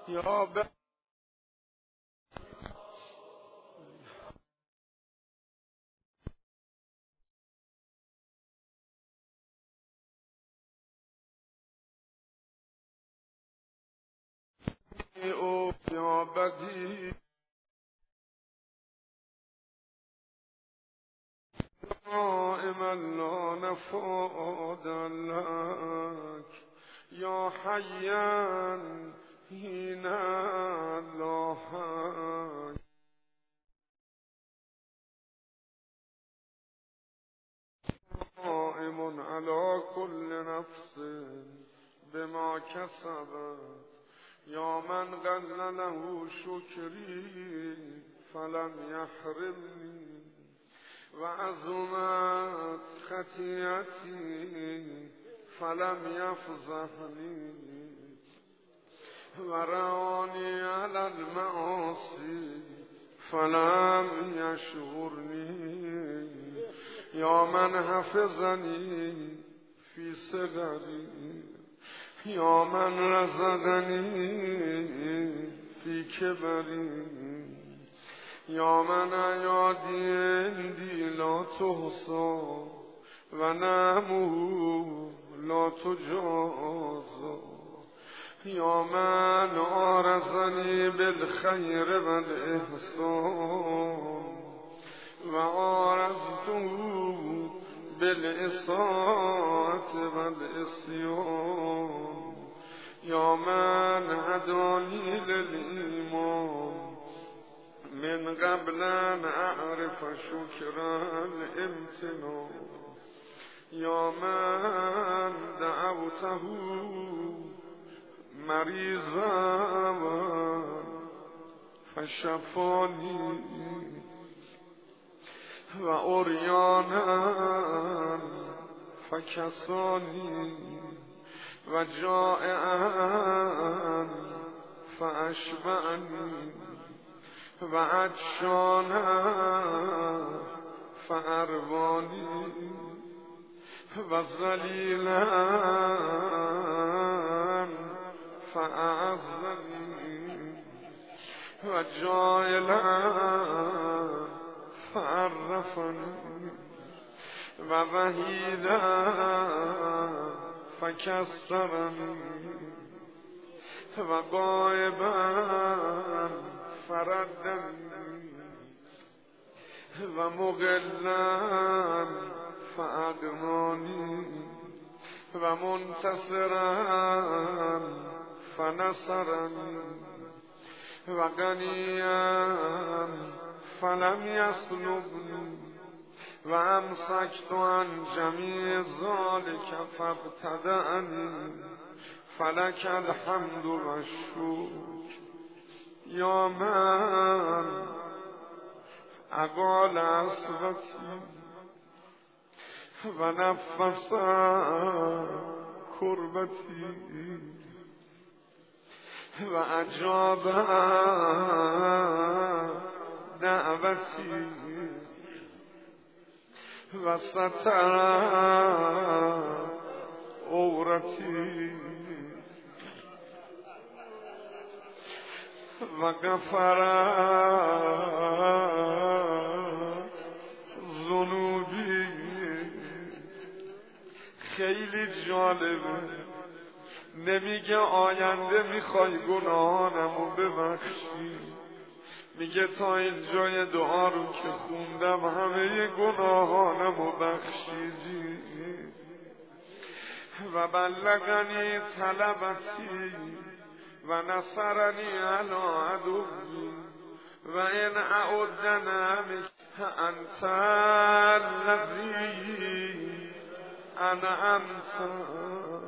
يا بعد يا بديع دائما لا نفاد لك. يا حيان هنا لا قائم على كل نفس بما كسبت يا من قل له شكري فلم يحرمني وعظمت خطيئتي فلم يفضحني وراني على المعاصي فلم يشغرني يا من حفظني في صغري يا من رزقني في كبري یا من عیادی اندی لا تحصا و نمو لا تجازا یا من آرزنی بالخیر و الاحسان و آرزتو بالإصاعة والإصيان یا من هدانی للإيمان من قبل ان اعرف شکر الامتنان یا من دعوته مریضا فشفانی و اوریانا فکسانی و جائعا فاشبعنی و عطشانا فاروانی و ظلیلا فاعزنی و جایلا فعرفنی و وحیدا فکسرنی و غایبا فردني ومغلا فأغناني ومنتصرا فنصرني وغنيا فلم يسلبني وامسكت عن جميع ذلك فابتدأني فلك الحمد والشكر. یا من اقال اصبتی و نفس کربتی و اجاب دعوتی و ستر عورتی و غفر زنوبی خیلی جالبه. نمیگه آینده می‌خوای گناهانمو ببخشی. میگه تا اینجای دعا رو که خوندم همه گناهانمو بخشیدی. و بلغنی طلبتی و نصرنی علا عدوی و این اعودنا انت الذی انا انت.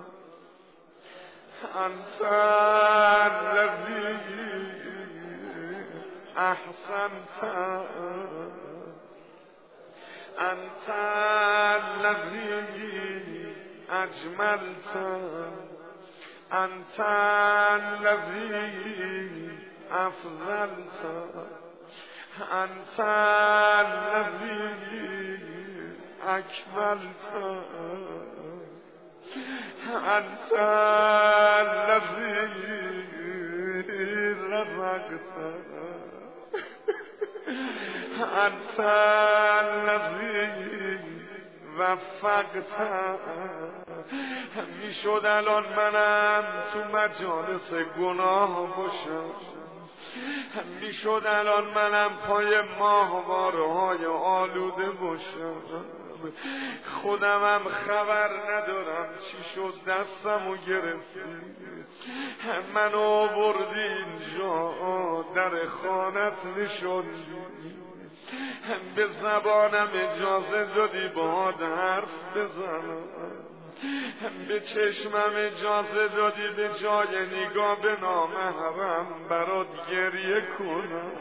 أحسنت أنت الذي أجملت أنت الذي أفضلت أنت الذي أكملت انت الذي رزقت انت الذی وفقت می‌شد الان منم تو مجالس گناه باشم می‌شد الان منم پای ماهواره آلوده باشم. خودمم خبر ندارم چی شد دستم و گرفتی. منو بردی اینجا در خانت نشوندی به زبانم اجازه دادی با حرف بزنم. به چشمم اجازه دادی به جای نگاه به نامحرم برات گریه کنم.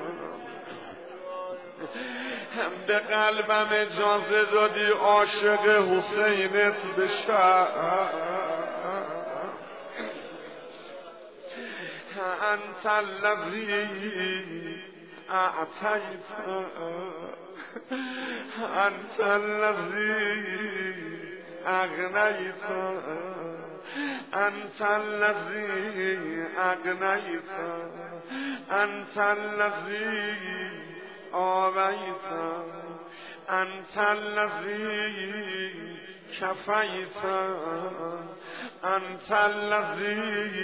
به قلبم اجازه دادی عاشق حسینت بشم. انت الذی اعطیت. انت الذی اغنیت. انت الذی اغنیت. انت الذی آویت انت الذی کفیت انت الذی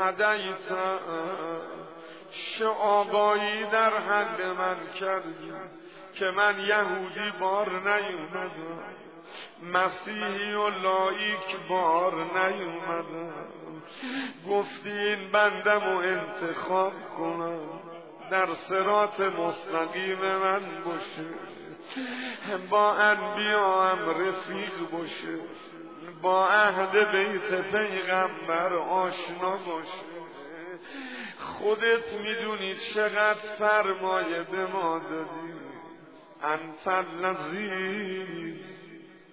هدیت. شعابایی در حد من کردی که من یهودی بار نیومدم. مسیحی و لایک بار نیومدم. گفتی این بندم و انتخاب کنم. در سرات مستقیم من باشه. با انبیا هم رفیق باشه. با عهد بیت پیغمبر آشنا باشه. خودت می‌دونی چقدر سرمایه به ما دادی. انت الذی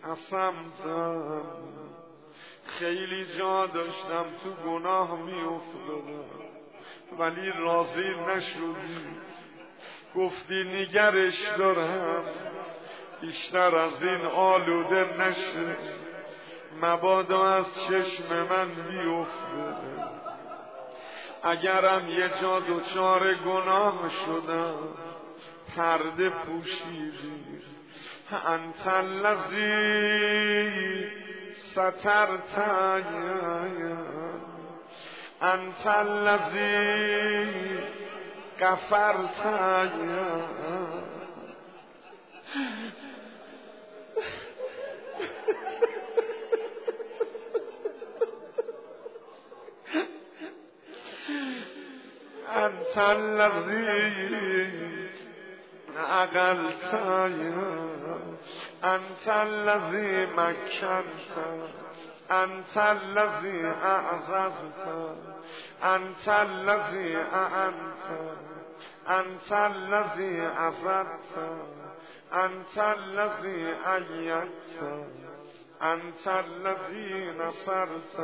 اصمتم. خیلی جا داشتم تو گناه میافتادم. ولی راضی نشدی. گفتی نگرش دارم. بیشتر از این آلوده نشه. مبادا از چشم من بیفته. اگرم یه جا دوچار گناه شدم پرده پوشیدی. انت الذی انت الذی غفرت انت الذی عقلت انت الذی مکنت أنت الذي أعززت أنت الذي أعنت أنت الذي أفدت أنت الذي أيدت أنت الذي نصرت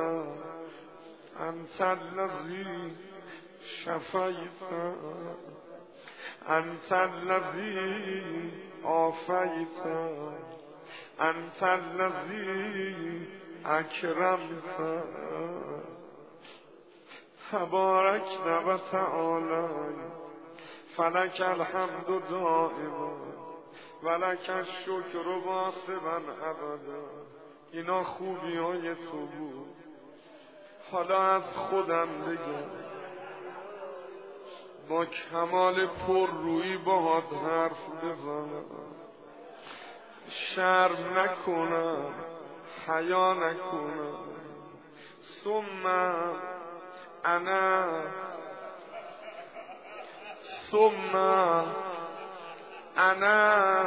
أنت الذي شفيت أنت الذي أوفيت أنت الذي اکرمت تبارک و تعالی فلک الحمد دائما. ولک الشکر واسبا ابدا. اینا خوبی های تو بود. حالا از خودم بگم. با کمال پر روی باهات حرف بزنم. شرم نکنم. حیا نکنم ثم انا ثم انا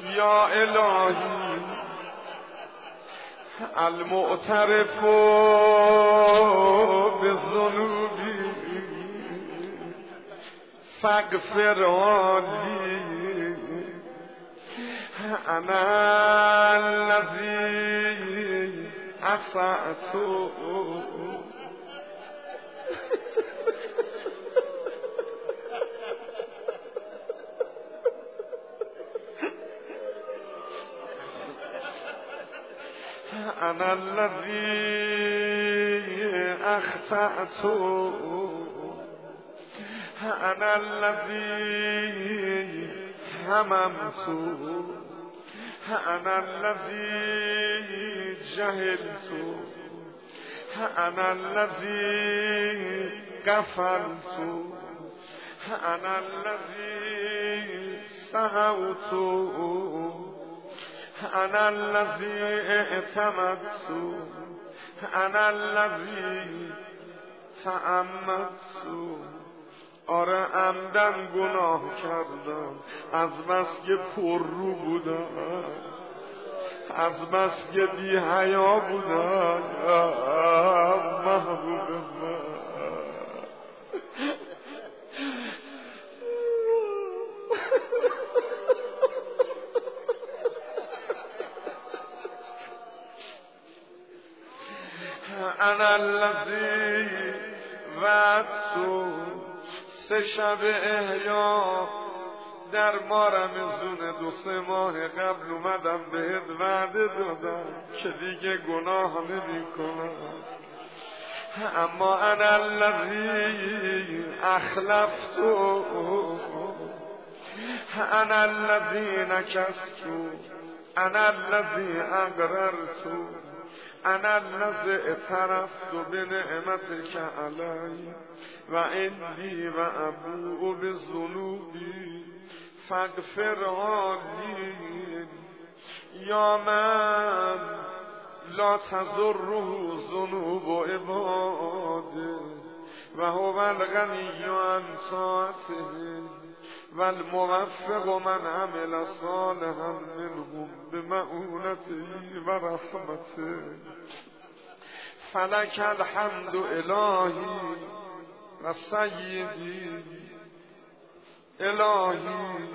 یا الهی المعترف به ذنوبی فاغفر أنا الذي أسأت أنا الذي أخطأت. أنا الذي هممت. أنا الذي جهلت أنا الذي كفرت أنا الذي سهوت أنا الذي اعتمدت أنا الذي تأمدت آره عمدن گناه کردم. از بس که پر رو بودم. از بس که بی حیا بودم. محبوب من. انا الذي وعدت سه شب احیا در ما رمزون دو سه ماه قبل اومدم بهت وعده دادم که دیگه گناه نمی کنم اما انا الذی اخلفت. انا الذی نکست. انا الذی اقررت. انا الذی اعترفت بنعمتك علی. و اندی و ابو به ذنوبی فغفر یا من لا تزره ذنوب عباده و هو عن طاعته و من عمل صالحا منهم بمعونته و رحمته فلک الحمد الهی و سیدی الهی.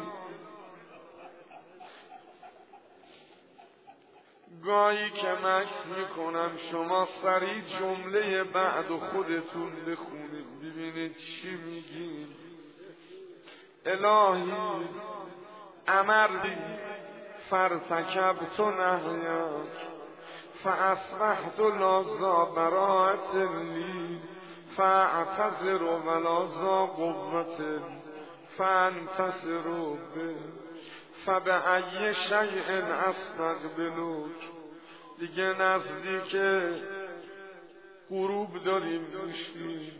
گاهی که مکس می‌کنم شما سریع جمله بعد و خودتون بخونید ببینید چی میگین الهی امردی فرتکبت نهیک فاصبحت لازا براعت لی. فاعتذر ولا ذا قوت فانتصر به فبعی شیء استقبلوک دیگه نزدیک غروب داریم میشیم.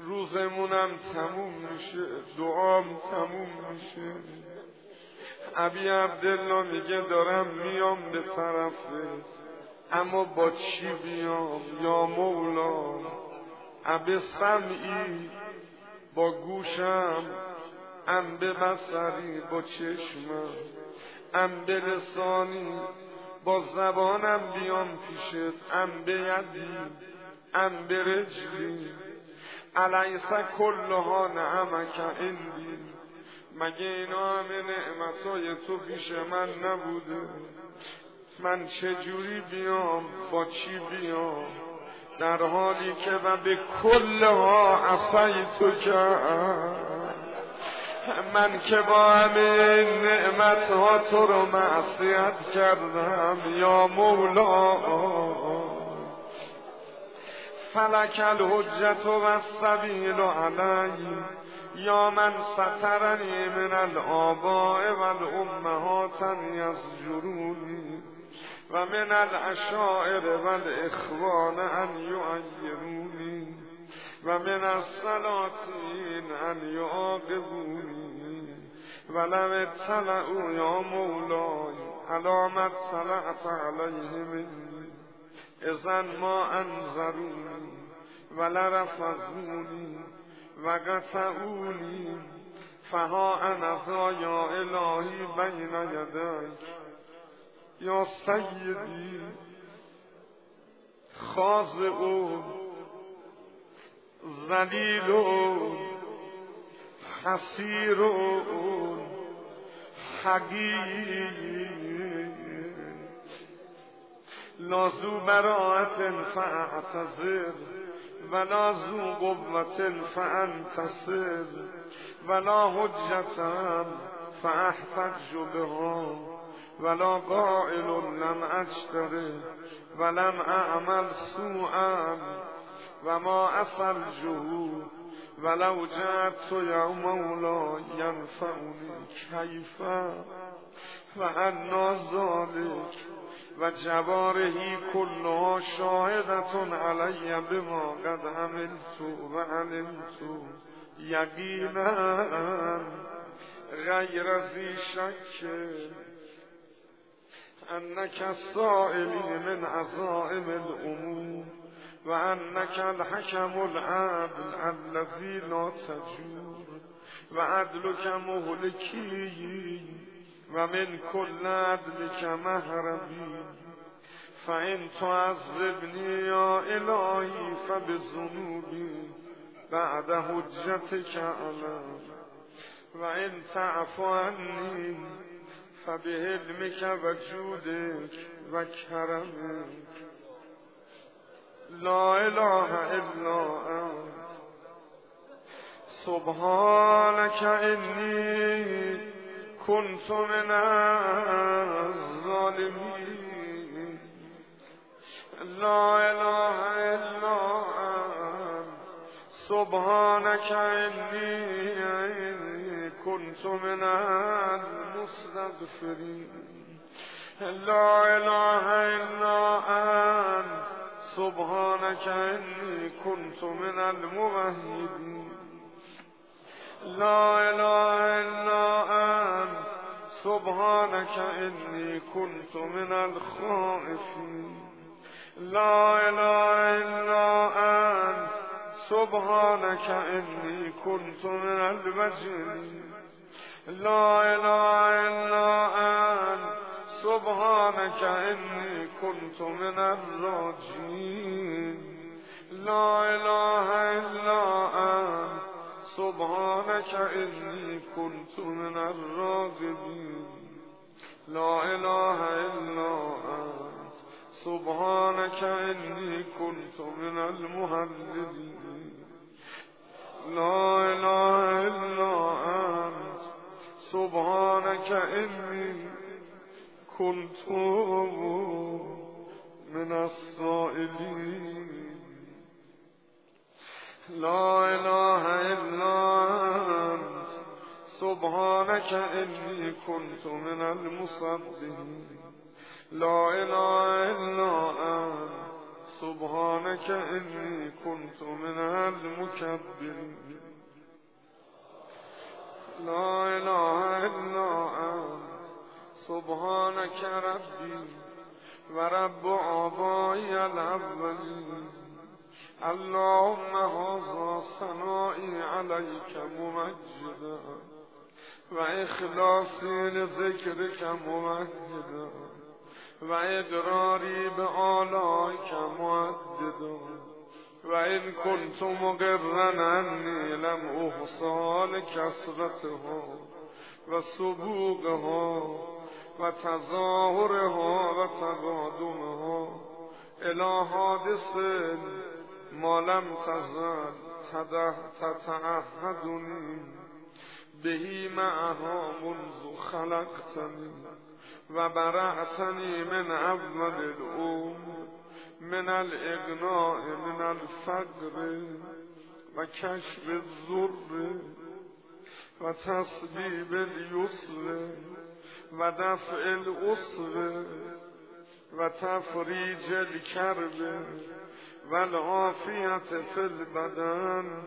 روزمونم تموم میشه دعام تموم میشه. ابی عبدالله میگه دارم میام به طرفت اما با چی بیام؟ یا مولا؟ اب سمعی با گوشم ام به بسری با چشمم ام به لسانی با زبانم بیام پیشت ام به یدی ام به رجلی. علیس کلها نعمک اندی مگه اینا همه نعمتای تو پیش من نبوده؟ من چجوری بیام؟ با چی بیام؟ در حالی که و به کلها عصای تو کرد من که با همه نعمت ها تو رو معصیت کردم یا مولا. فلک الحجت و السبیل علی. یا من سترنی من الآباء و الامهات از جرونی و من الاشائر و الاخوان ان یعیرونی و من السلاطین ان یعاقبونی ولو اطلعوا یا مولای علامت طلعت علیه منی ازن ما انظرونی ولرفضونی و قطعونی فها انا یا الهی بین یدک یا سیدی خاضعون ذلیلون حسیرون حقیر. لازو براعت فاعتذر ولا ذو قوة فانتصر ولا حجة فاحتج بها. ولا قائل لم اجتره ولم اعمل سوءا و ما اصل جهود ولو تو یا مولا ینفعونی کیفا و ذالک و جوارهی کلها شاهدتون علی بما قد عملت و علمت یقینا غیر از شک انک السائلی من عزائم الامور و انک الحکم العدل الذی لا تجور و مهلکی و من کل عدلک محرمی فان تعذبنی یا الهی فبذنوبی بعد حجتك علم و تعفو عنی فبهلمك و جودك و کرمك لا اله الا انت. سبحانك انی كنت من الظالمين لا اله الا انت. سبحانك انی كنت من المستغفرين. لا إله إلا أنت. سبحانك إني كنت من الموحدين. لا إله إلا أنت. سبحانك إني كنت من الخائفين. لا إله إلا أنت. سبحانك إني كنت من المجرمين. لا إله إلا أنت. سبحانك إني كنت من الراجين. لا إله إلا أنت. سبحانك إني كنت من الراغبين لا إله إلا أنت. سبحانك إني كنت من المهللين. لا إله إلا أنت. سبحانك إني كنت من السائلين لا إله إلا أنت. سبحانك إني كنت من المصدقين. لا إله إلا أنت. سبحانك إني كنت من المكبرين لا إله إلا أنت سبحانك ربي ورب آبائي الأولين اللهم هذا ثنائي عليك ممجدا. وإخلاصي لذكرك ممهدا وإدراري بآلائك مؤددا. وإن كنت مقرا أني لم أحصى لكسرتها وسبوقها وتظاهرها وتقادمها الى حادث ما لم تزل تتعهدني به معها منذ خلقتني وبرعتني من اول الامر من الاغناء من الفقر وكشف الضر وتصبيب اليسر ودفع الاسر وتفريج الكرب والعافية في البدن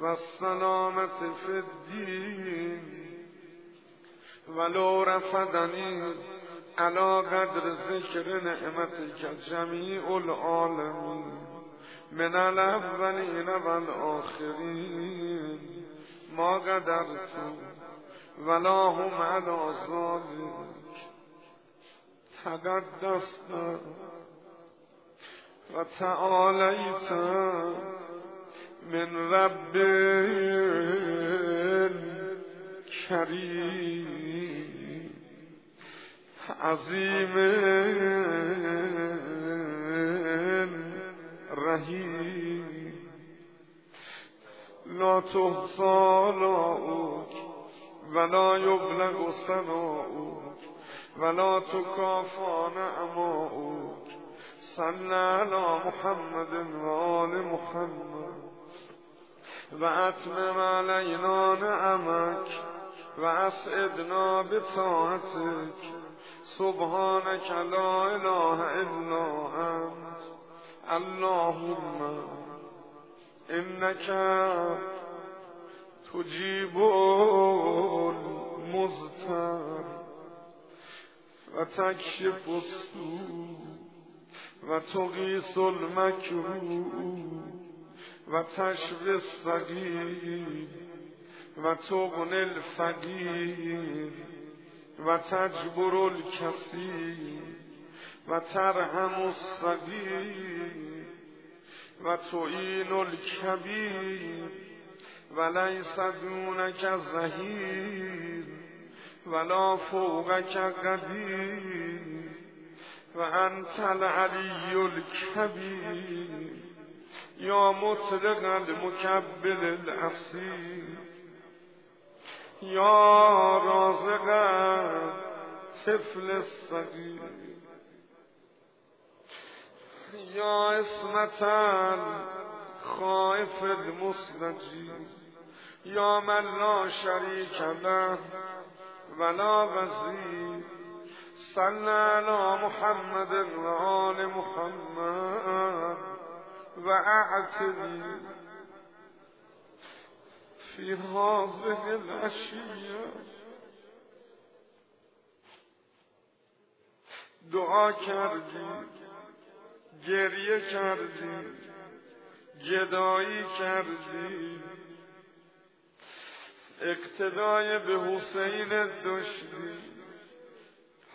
والسلامة في الدين ولو رفدني على قدر ذكر نعمتك جميع العالمين من الأولين والآخرين ما قدرت ولا هم على ذلك تقدست وتعاليت من رب كريم عظيم رحيم لا تحصى لاؤك ولا يبلغ ثناؤك ولا تكافى نعماؤك صل على محمد و آل محمد. و اتمم علینا نعمک و اسعدنا بطاعتك سبحانك لا اله الا انت. اللهم انك تجیب المزتر و تکشف السوء و تقیس المکروه و تشوی الصغیر و تجبر الکثیر و ترحم الصغیر و تعین الکبیر و لیس دونک زهیر ولا فوقک قدیر و انت العلی الکبیر یا مطلق المکبل الاسیر. یا رازق طفل الصغیر یا اسمتا خائف المستجیب یا من لا شریک له ولا وزیر. صل على محمد و محمد و فی هذه الاشیاء دعا کردی گریه کردی گدایی کردی اقتدای به حسین داشتی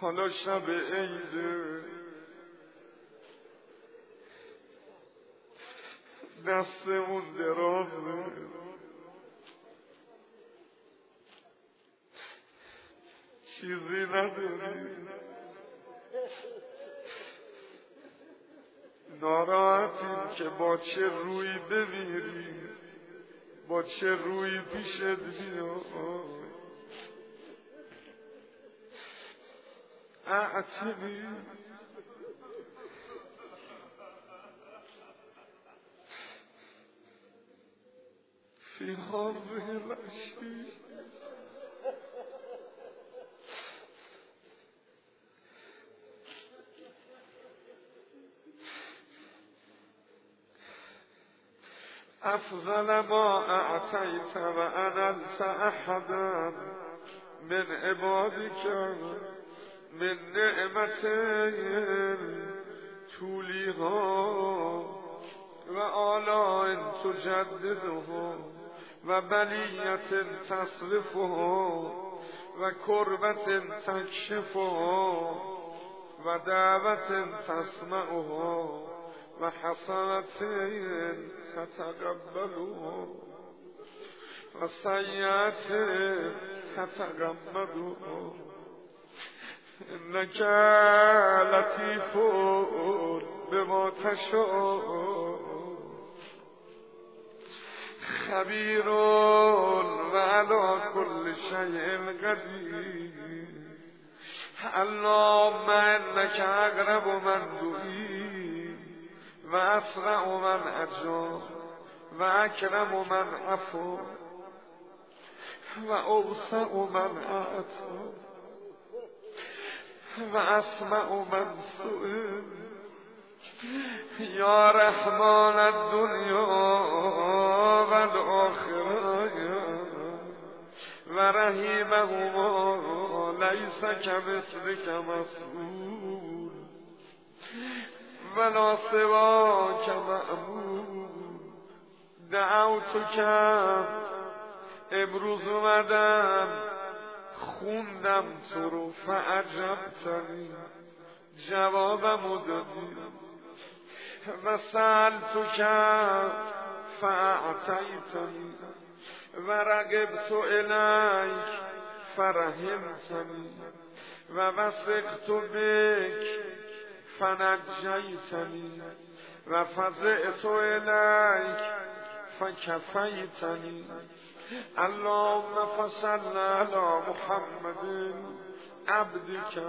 حالا شب عیده. دستمون درازه چیزی نداری. ناراحتیم که با چه روی بمیریم با چه روی پیشت بیا اعتبی فی هذه الاشیاء افضل ما اعطیت و انلت احدا من عبادك من نعمت طولیها و آلاء تجددها و بلیت تصرفها و کربت تکشفها و دعوت تسمعها. و حسنت تتقبلها و سیعت تتقبلها انك لطیف بما تشاء خبیر و علا کل شیء قدیر. اللهم انك اقرب من دعی. و اسرع من اجاب و اکرم من عفو و اوسع من اعطا و اسمع من سئل یا رحمان الدنیا و الاخره و رحیمهما لیس کمثلک مسئول ولا سواک معمول دعوتو کم. امروز اومدم. خوندم تو رو. فعجبتنی جوابمو دادی. و سأل تو کم. فاعتیتنی و رقبت الیک. فرحمتنی و وسقت بک. فنجیتنی و فزعت الیک فکفیتنی اللهم فصل على محمد عبدك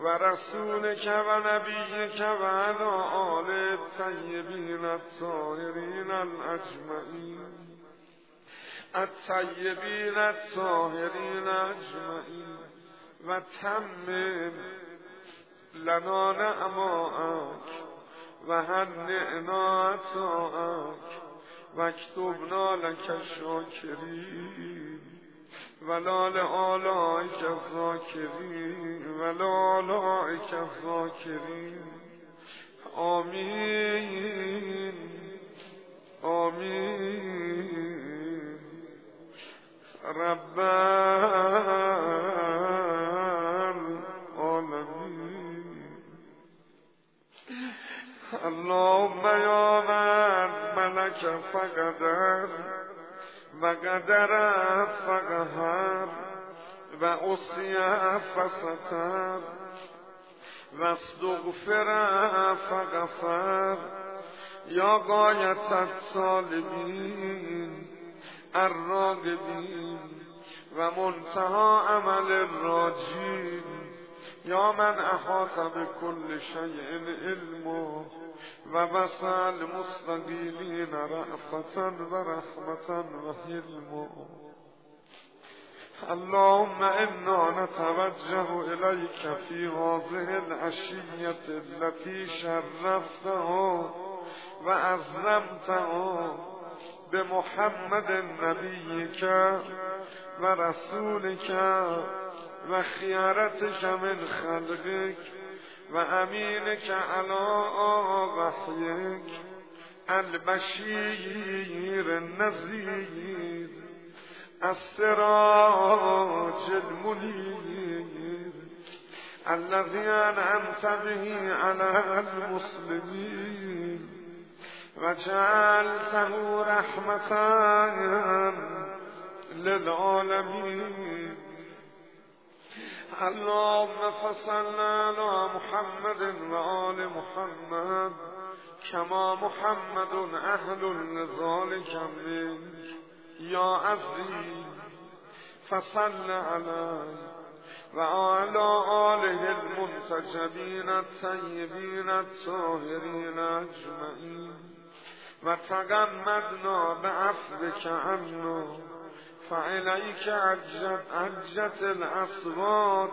و رسول که و نبی که و علا آل طیبین الطاهرین الاجمعین. الطیبین الطاهرین اجمعین و تمم لنا نعماءک و هنئنا عطاءک و شاکرین ولال آلائک الذاکرین ولال آلائک الذاکرین. آمین. آمین. رب اللهم یا من ملک فقدر و قدر فقهر و اصیه فستر و استغفر فغفر. یا قایت الطالبین الراقبین و منتها عمل الراجین یا من احاط به کل شیء علمه و وسع المستقیمین رأفتا و رحمتا و حلما اللهم انا نتوجه الیک فی هذه العشیت التي شرفته و عظمته به محمد نبیک و رسولک و و امینک علا وحیک البشیر النذیر السراج المنیر الذي انعمت به على المسلمين وجعلته رحمة للعالمين اللهم فصل على محمد وآل محمد كما محمد أهل لذلك منك يا عزيز فصل عليه وعلى آله المنتجبين الطيبين الطاهرين أجمعين. وتغمدنا بعفوك عنا فإليك عجت, عجت الأصوات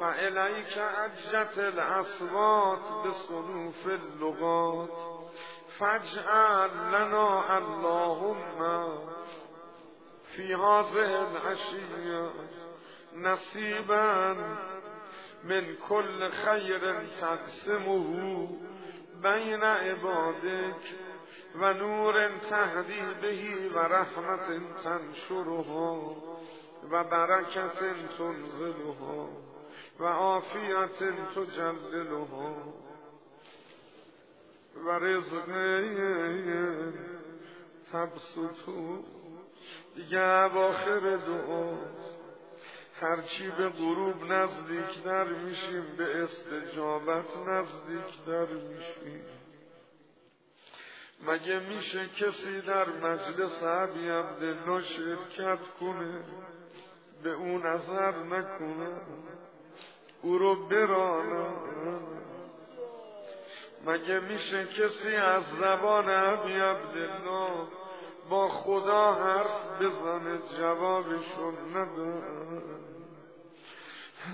فإليك عجت الأصوات بصنوف اللغات. فاجعل لنا اللهم في هذه العشية نصيبا من كل خير تقسمه بين عبادك. و نور تهدی بهی و رحمت تنشره و برکت تنزله و عافیت تجلله و رزق تبسطو. دیگه اواخر دعاست هرچی به غروب نزدیک در میشیم به استجابت نزدیک در میشیم. مگه میشه کسی در مجلس عبی عبدالله شرکت کنه؟ به او نظر نکنه؟ او رو برانه؟ مگه میشه کسی از زبان عبی عبدالله با خدا حرف بزنه؟ جوابشون نده.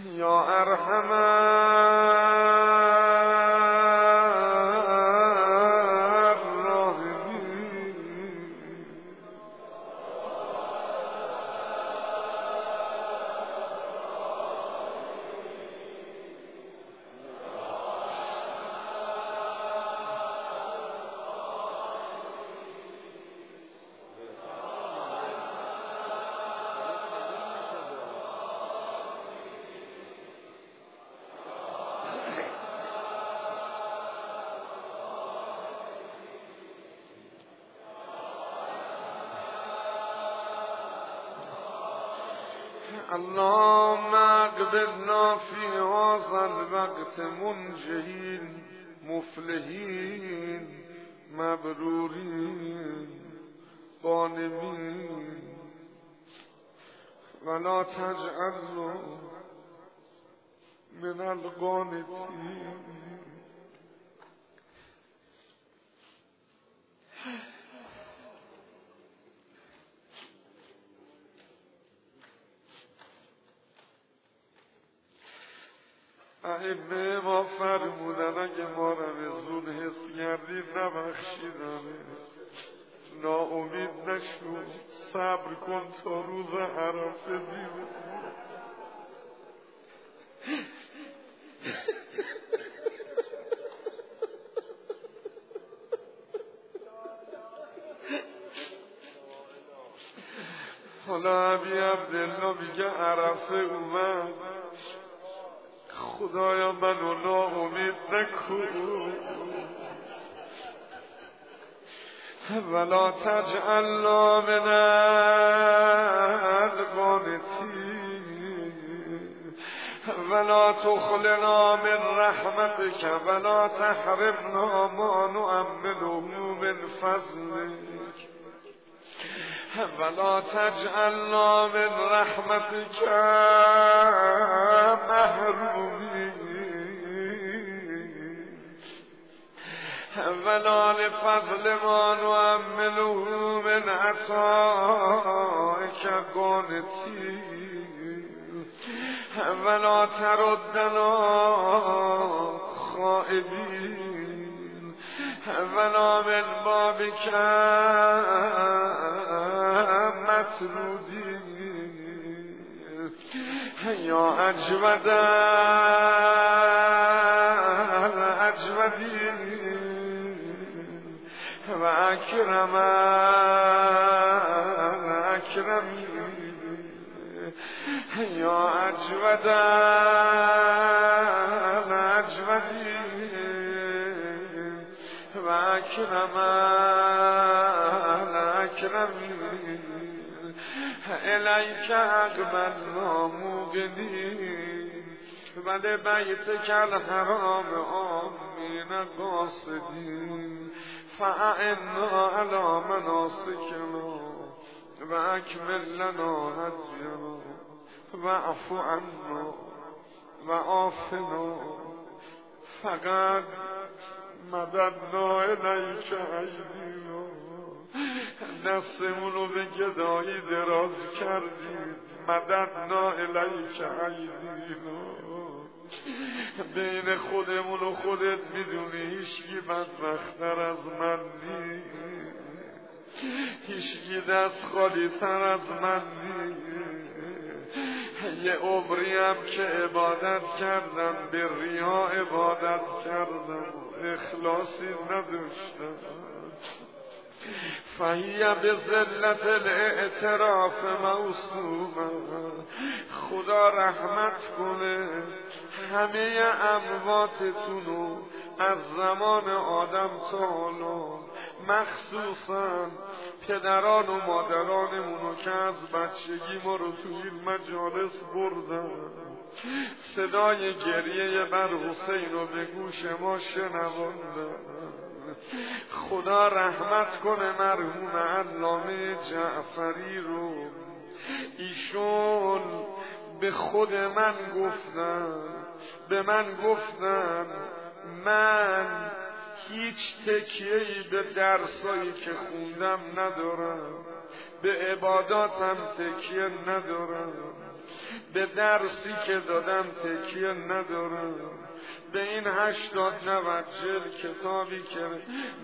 یا ارحمه الوقت منجهين مفلحين مبرورين غانمين ولا تجعلنا من القانتین. ائمه ما فرمودن اگه ما رمزون حس کردیم نبخشیدنه ناامید نشو. صبر کن تا روز عرفه بیمه حالا عبی عبدالله میگه عرفه اومد. خدایا منو ناامید نکن. ولا تجعلنا من القانتين ولا تخلنا من رحمتك ولا تحرمنا ما نؤمله من فضلك ولا تجعلنا من رحمتك محرومين ولا لفضل ما نعمله من عطائك قانتين ولا تردنا خائبين ولا من بابك مطرودين يا أجود الأجودين وأكرم الأكرمين يا أجود الأجودين وأكرم الأكرمين إليك أقبلنا موقدين بل بيتك الحرام آمين قاصدين فأعنا على مناسكنا وأكمل لنا هدينا واعف عنا وعافنا فقد مددنا إليك أيدينا دستمونو به گدایی دراز کردید. مددنا الیک ایدینا بین خودمون و خودت می‌دونی هیچکی بدبختر از من نیست. هیچکی دست خالی تر از من نیست. یه عمری هم که عبادت کردم به ریا عبادت کردم اخلاصی نداشتم. فهی به ذلت الاعتراف موسومه خدا رحمت کنه. همه امواتتونو از زمان آدم تا حالا مخصوصا پدران و مادرانمونو که از بچگی ما رو تو این مجالس بردن. صدای گریه بر حسین رو به گوش ما شنواندن خدا رحمت کنه مرحوم علامه جعفری رو. ایشون به خود من گفتن به من گفتن من هیچ تکیهی به درسایی که خوندم ندارم به عباداتم تکیه ندارم به درسی که دادم تکیه ندارم. به این هشتاد نوت جل کتابی که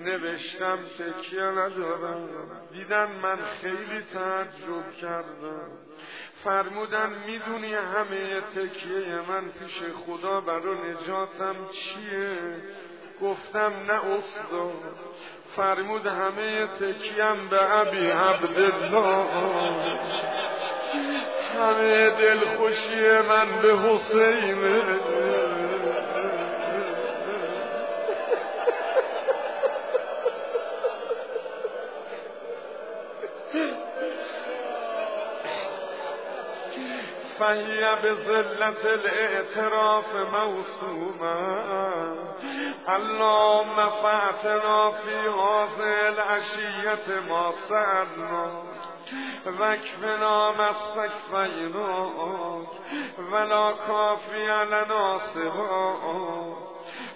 نوشتم تکیه ندارم. دیدن من خیلی تعجب کردم. فرمودن می‌دونی همه تکیه من پیش خدا برای نجاتم چیه؟ گفتم نه استاد. فرمود همه تکیم به عبی عبدالله. همه دلخوشی من به حسینه فهی به ذلت الاعتراف موسومه اللهم فاعتنا فی هذه العشیت ما سعدنا وکفنا مستک فیناک ولا کافی لنا سواک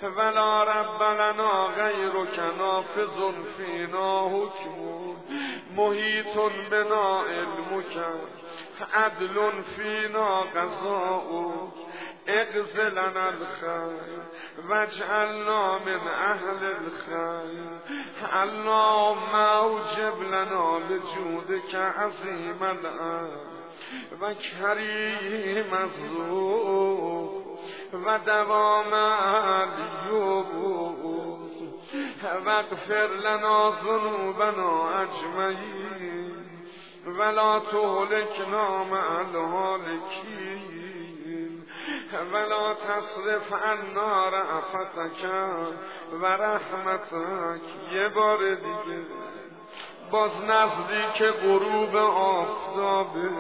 ولا رب لنا غیرک نافذ فینا حکم محیط بنا علمک عدل فینا قضاؤک. اقز لنا الخیر واجعلنا من اهل الخیر اللهم اوجب لنا لجودك عظیم الامر و کریم الزوق و دوام الیوبوس و اغفر لنا ذنوبنا اجمعین ولا تهلكنا مع الهالكين ولا تصرف عنا رأفتك و رحمتك یه بار دیگه. باز نزدیک غروب آفتابه.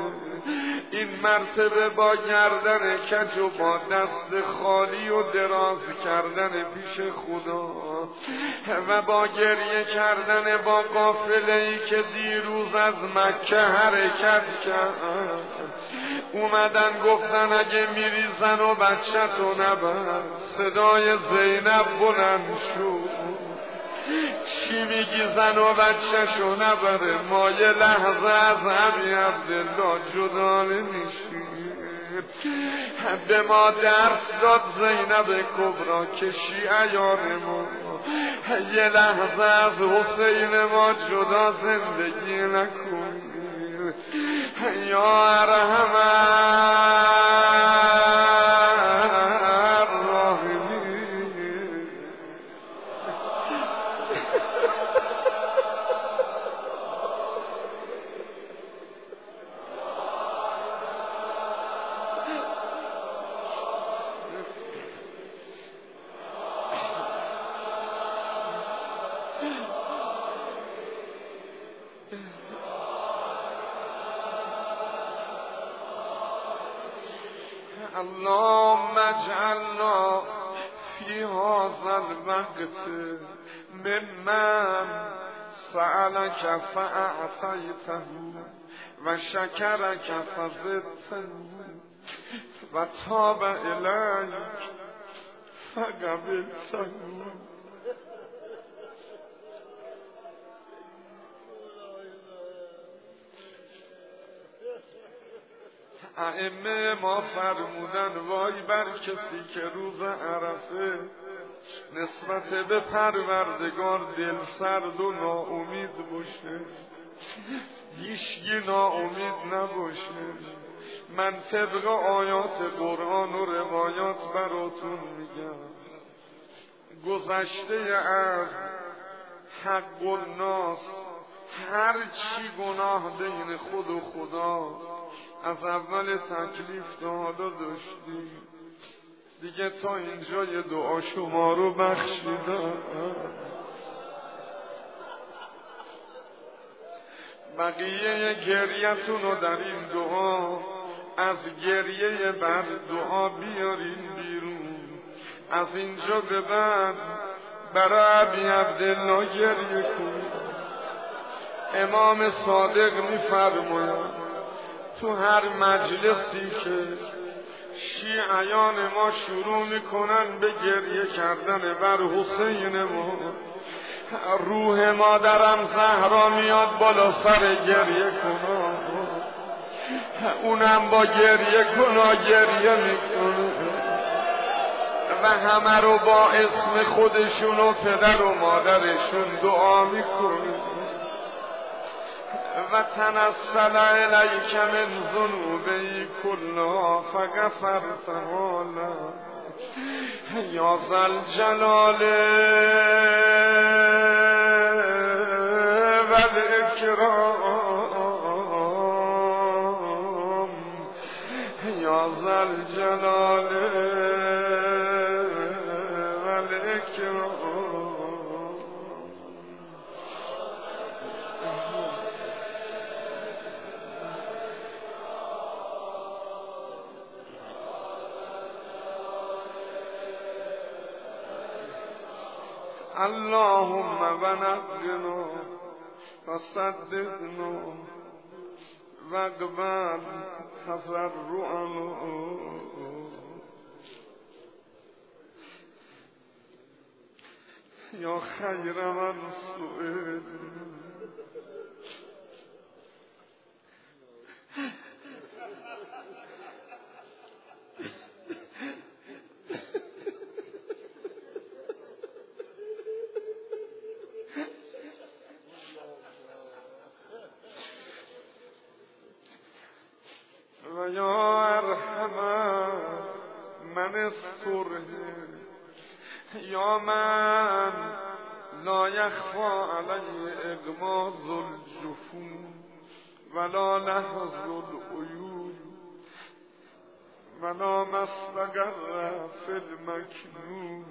این مرتبه با گردن کج و با دست خالی و دراز کردن پیش خدا. و با گریه کردن با قافله ای که دیروز از مکه حرکت کرد. اومدن گفتن اگه میری زن و بچه تو نبر. صدای زینب بلند شد. چی میگی زن و بچهشو نبره؟ ما یه لحظه از عبی عبدالله جدا نمیشیم. به ما درس داد زینب کبرا که ما یه لحظه از حسین ما جدا زندگی نکنیم. یا ارحمه الوقت ممن سألك فأعطيته وشكرك فزدته وتاب إليك فقبلته. ائمه ما فرمودن وای بر کسی که روز عرفه نسبت به پروردگار دل سرد و ناامید باشه. هیچگی ناامید نباشه. من طبق آیات قرآن و روایات براتون میگم. گذشته از حق و ناس هر چی گناه بین خود و خدا از اول تکلیف تا حالا داشتیم. دیگه تا اینجا یه دعا شما رو بخشیدم. بقیه گریتون رو در این دعا از گریه بر دعا بیارین بیرون. از اینجا به بعد برای عبی عبدالله گریه کنید امام صادق میفرماید تو هر مجلسی که شیعیان ما شروع می‌کنن به گریه کردن بر حسین ما. روح مادرم زهرا میاد بالا سر گریه کنا اونم با گریه کنا گریه می‌کنه. و همه رو با اسم خودشون و پدر و مادرشون دعا می‌کنه. و تنسل علیک من ذنوبی کلها فغفرتها یا زل جلال و اکرام یا زل جلال اللهم ونقنا وصدقنا وقبل تضرعا یا خیر من سؤال یا ارحم من السره یا من لا یخفا علی اغماز الجفون ولا لحظ العیون ولا مستقر فی المکنون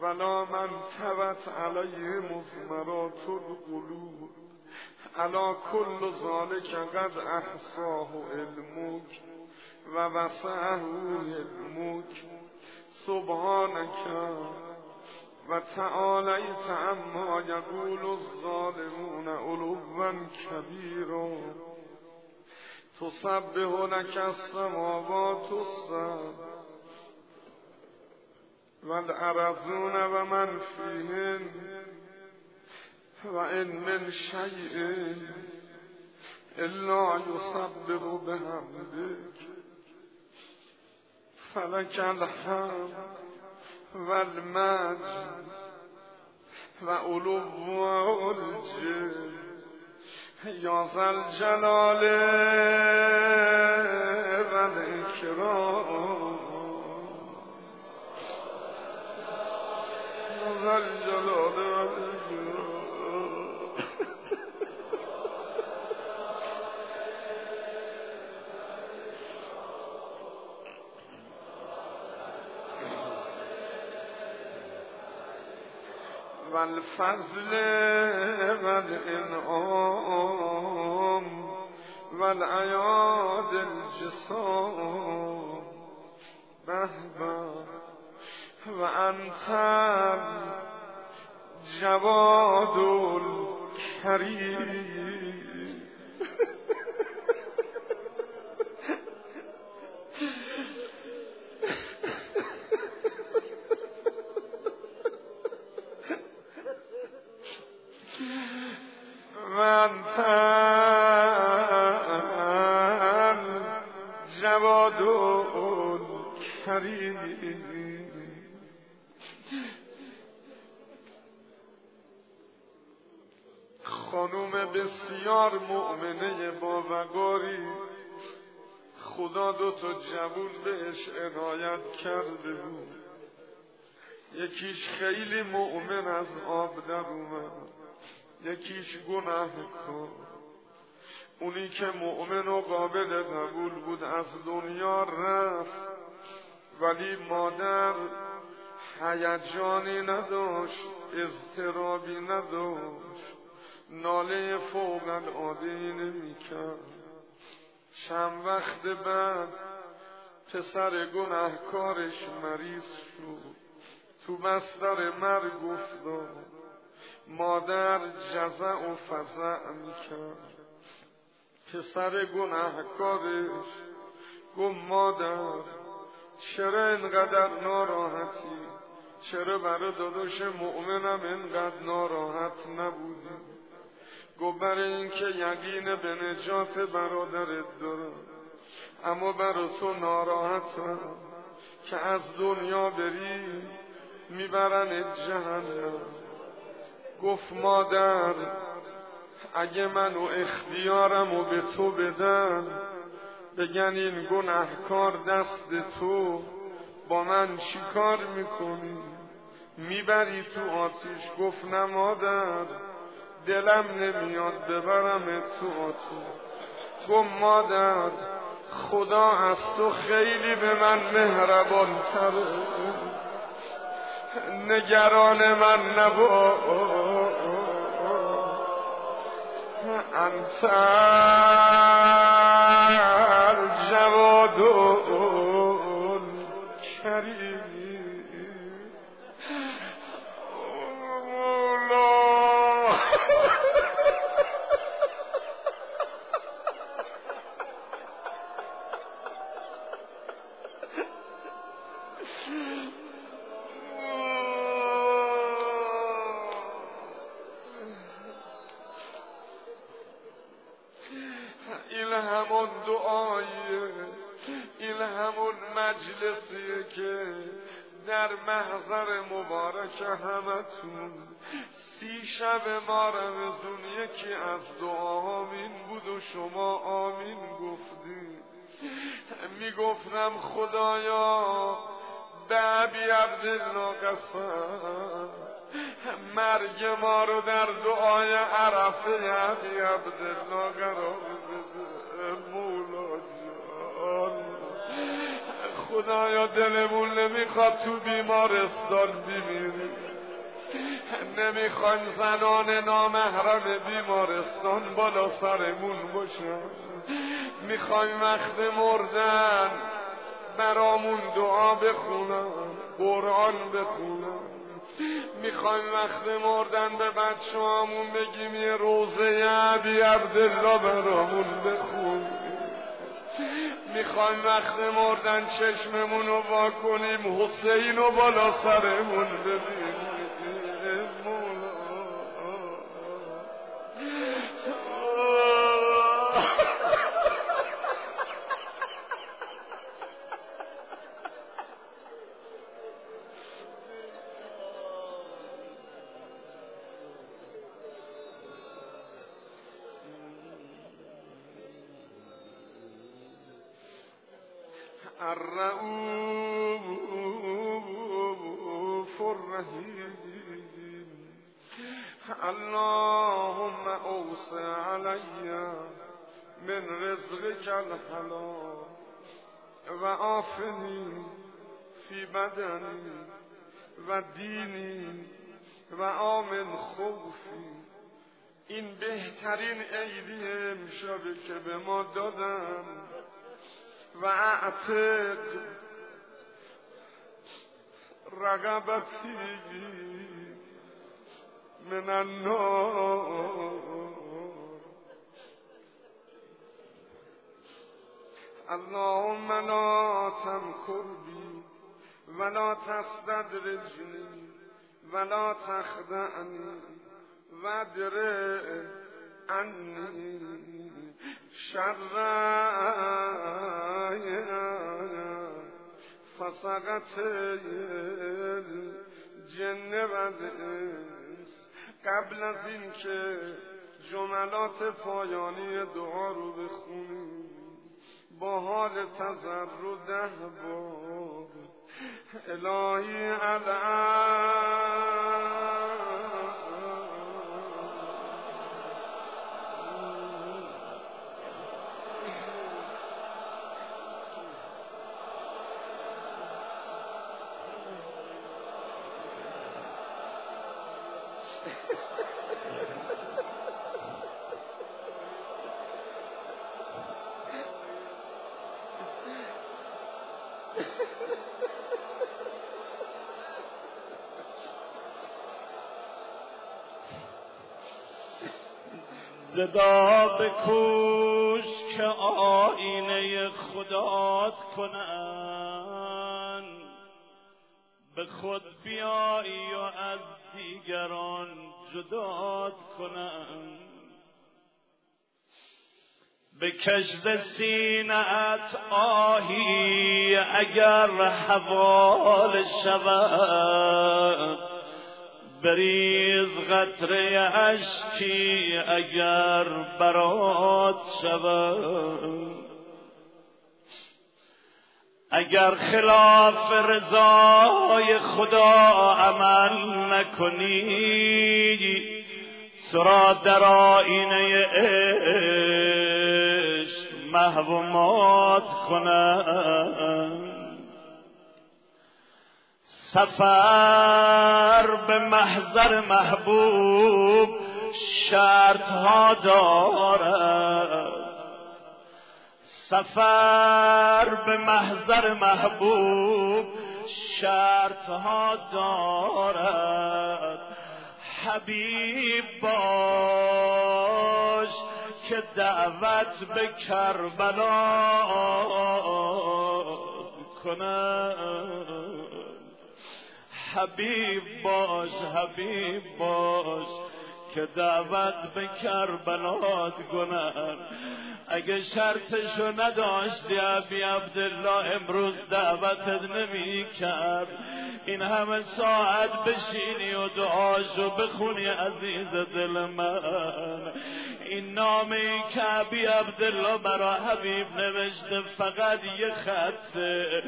ولا من تبت علیه مزمرات القلوب علا کل ذالک قد احصاه علمک وسعه علمک سبحانک و تعالیت اما یقول الظالمون علوا کبیرا. تسبح لك السماوات السبع والارضون و من فیهن و این من شیء الا یسبح بحمدک فلک الحمد و المجد و علو الجل یا ذل جلال و ذل جلال والفضل والإنعام والعياد الجسام. بهبا وأنت الجواد الكريم. بسیار مؤمنه با وقاری. خدا دو تا جوون بهش عنایت کرده بود. یکیش خیلی مؤمن از آب در اومد. یکیش گناه کن. اونی که مؤمن و قابل قبول بود از دنیا رفت. ولی مادر هیجانی نداشت اضطرابی نداشت. ناله فوق العاده نمی‌کرد. چند وقت بعد پسر گناهکارش مریض شد. تو بستر مرگ افتاد. مادر جزع و فزع می‌کرد. پسر گناهکارش گفت مادر چرا اینقدر ناراحتی؟ چرا برای داداش مؤمنم اینقدر ناراحت نبودی؟ گفت برای اینکه یقین به نجات برادرت دارم اما برای تو ناراحتم که از دنیا بری می‌برن جهنم. گفت مادر اگه منو اختیارم و به تو بدن بگن این گناهکار دست تو با من چی کار می‌کنی؟ می‌بری تو آتیش گفت نه دلم نمیاد ببرم تو آتیش گفت مادر خدا از تو خیلی به من مهربان تره نگران من نبا انت در محضر مبارک همتون. سی شب ما رمزون یکی از دعاهامین بود و شما آمین گفتی. می‌گفتم خدایا به عبی عبدالله قسم. مرگ ما رو در دعای عرفه عبی عبدالله قرار بده. خدایا دلمون نمی‌خواد تو بیمارستان بمیریم نمی‌خوایم زنان نامحرم بیمارستان بالا سرمون باشن. می‌خوایم وقت مردن برامون دعا بخونن قرآن بخونن. می‌خوایم وقت مردن به بچه همون بگیم یه روزه عبی عبدالله برامون بخون. می‌خوایم وقت مردن چشممون رو وا کنیم حسین بالا سرمون ببینیم. وديني وآمن خوفي این بهترین عیدی امشبه که به ما دادن. و اعتق رقبتی من النار. اللهم لا بی ولا تستدرجنی ولا تخدعنی ودره عنی. شر فسقت الجن و قبل از اینکه جملات پایانی دعا رو بخونیم با حال تذر رو ده باب الهی الان زدا بکوش که آینه خدات کنن. به خود بیایی و از دیگران جدات کنن. به کشد سینت آهی اگر حوال شود بریز قطره اشکی اگر برات شود. اگر خلاف رضای خدا عمل نکنی سرا در آینه عشق محو مات کنند سفر به محضر محبوب شرط ها دارد. سفر به محضر محبوب شرط ها دارد. حبیب باش که دعوت به کربلا کند. حبیب باش حبیب باش. که دعوت به کربلات کنن اگه شرطشو نداشتی ابی عبدالله امروز دعوتت نمی کرد این همه ساعت بشینی و دعاشو بخونی عزیز دل من. این نامه که ابی عبدالله برا حبیب نوشته فقط یه خطه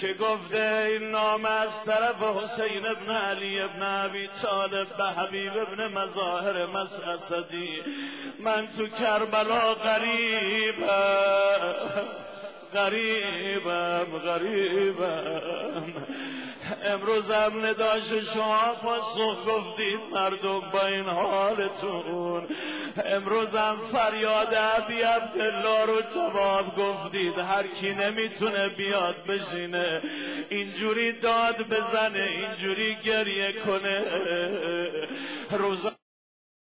که گفته این نامه از طرف حسین ابن علی ابن ابی طالب به حبیب ابن مظاهر مسعصدی. من تو کربلا غریبم غریبم غریبم. امروز هم نداش شما پاسخ گفتید مردم با این حالتون. امروز هم فریاد عبی عبدالله رو جواب گفتید. هر کی نمی‌تونه بیاد بشینه. اینجوری داد بزنه اینجوری گریه کنه. روز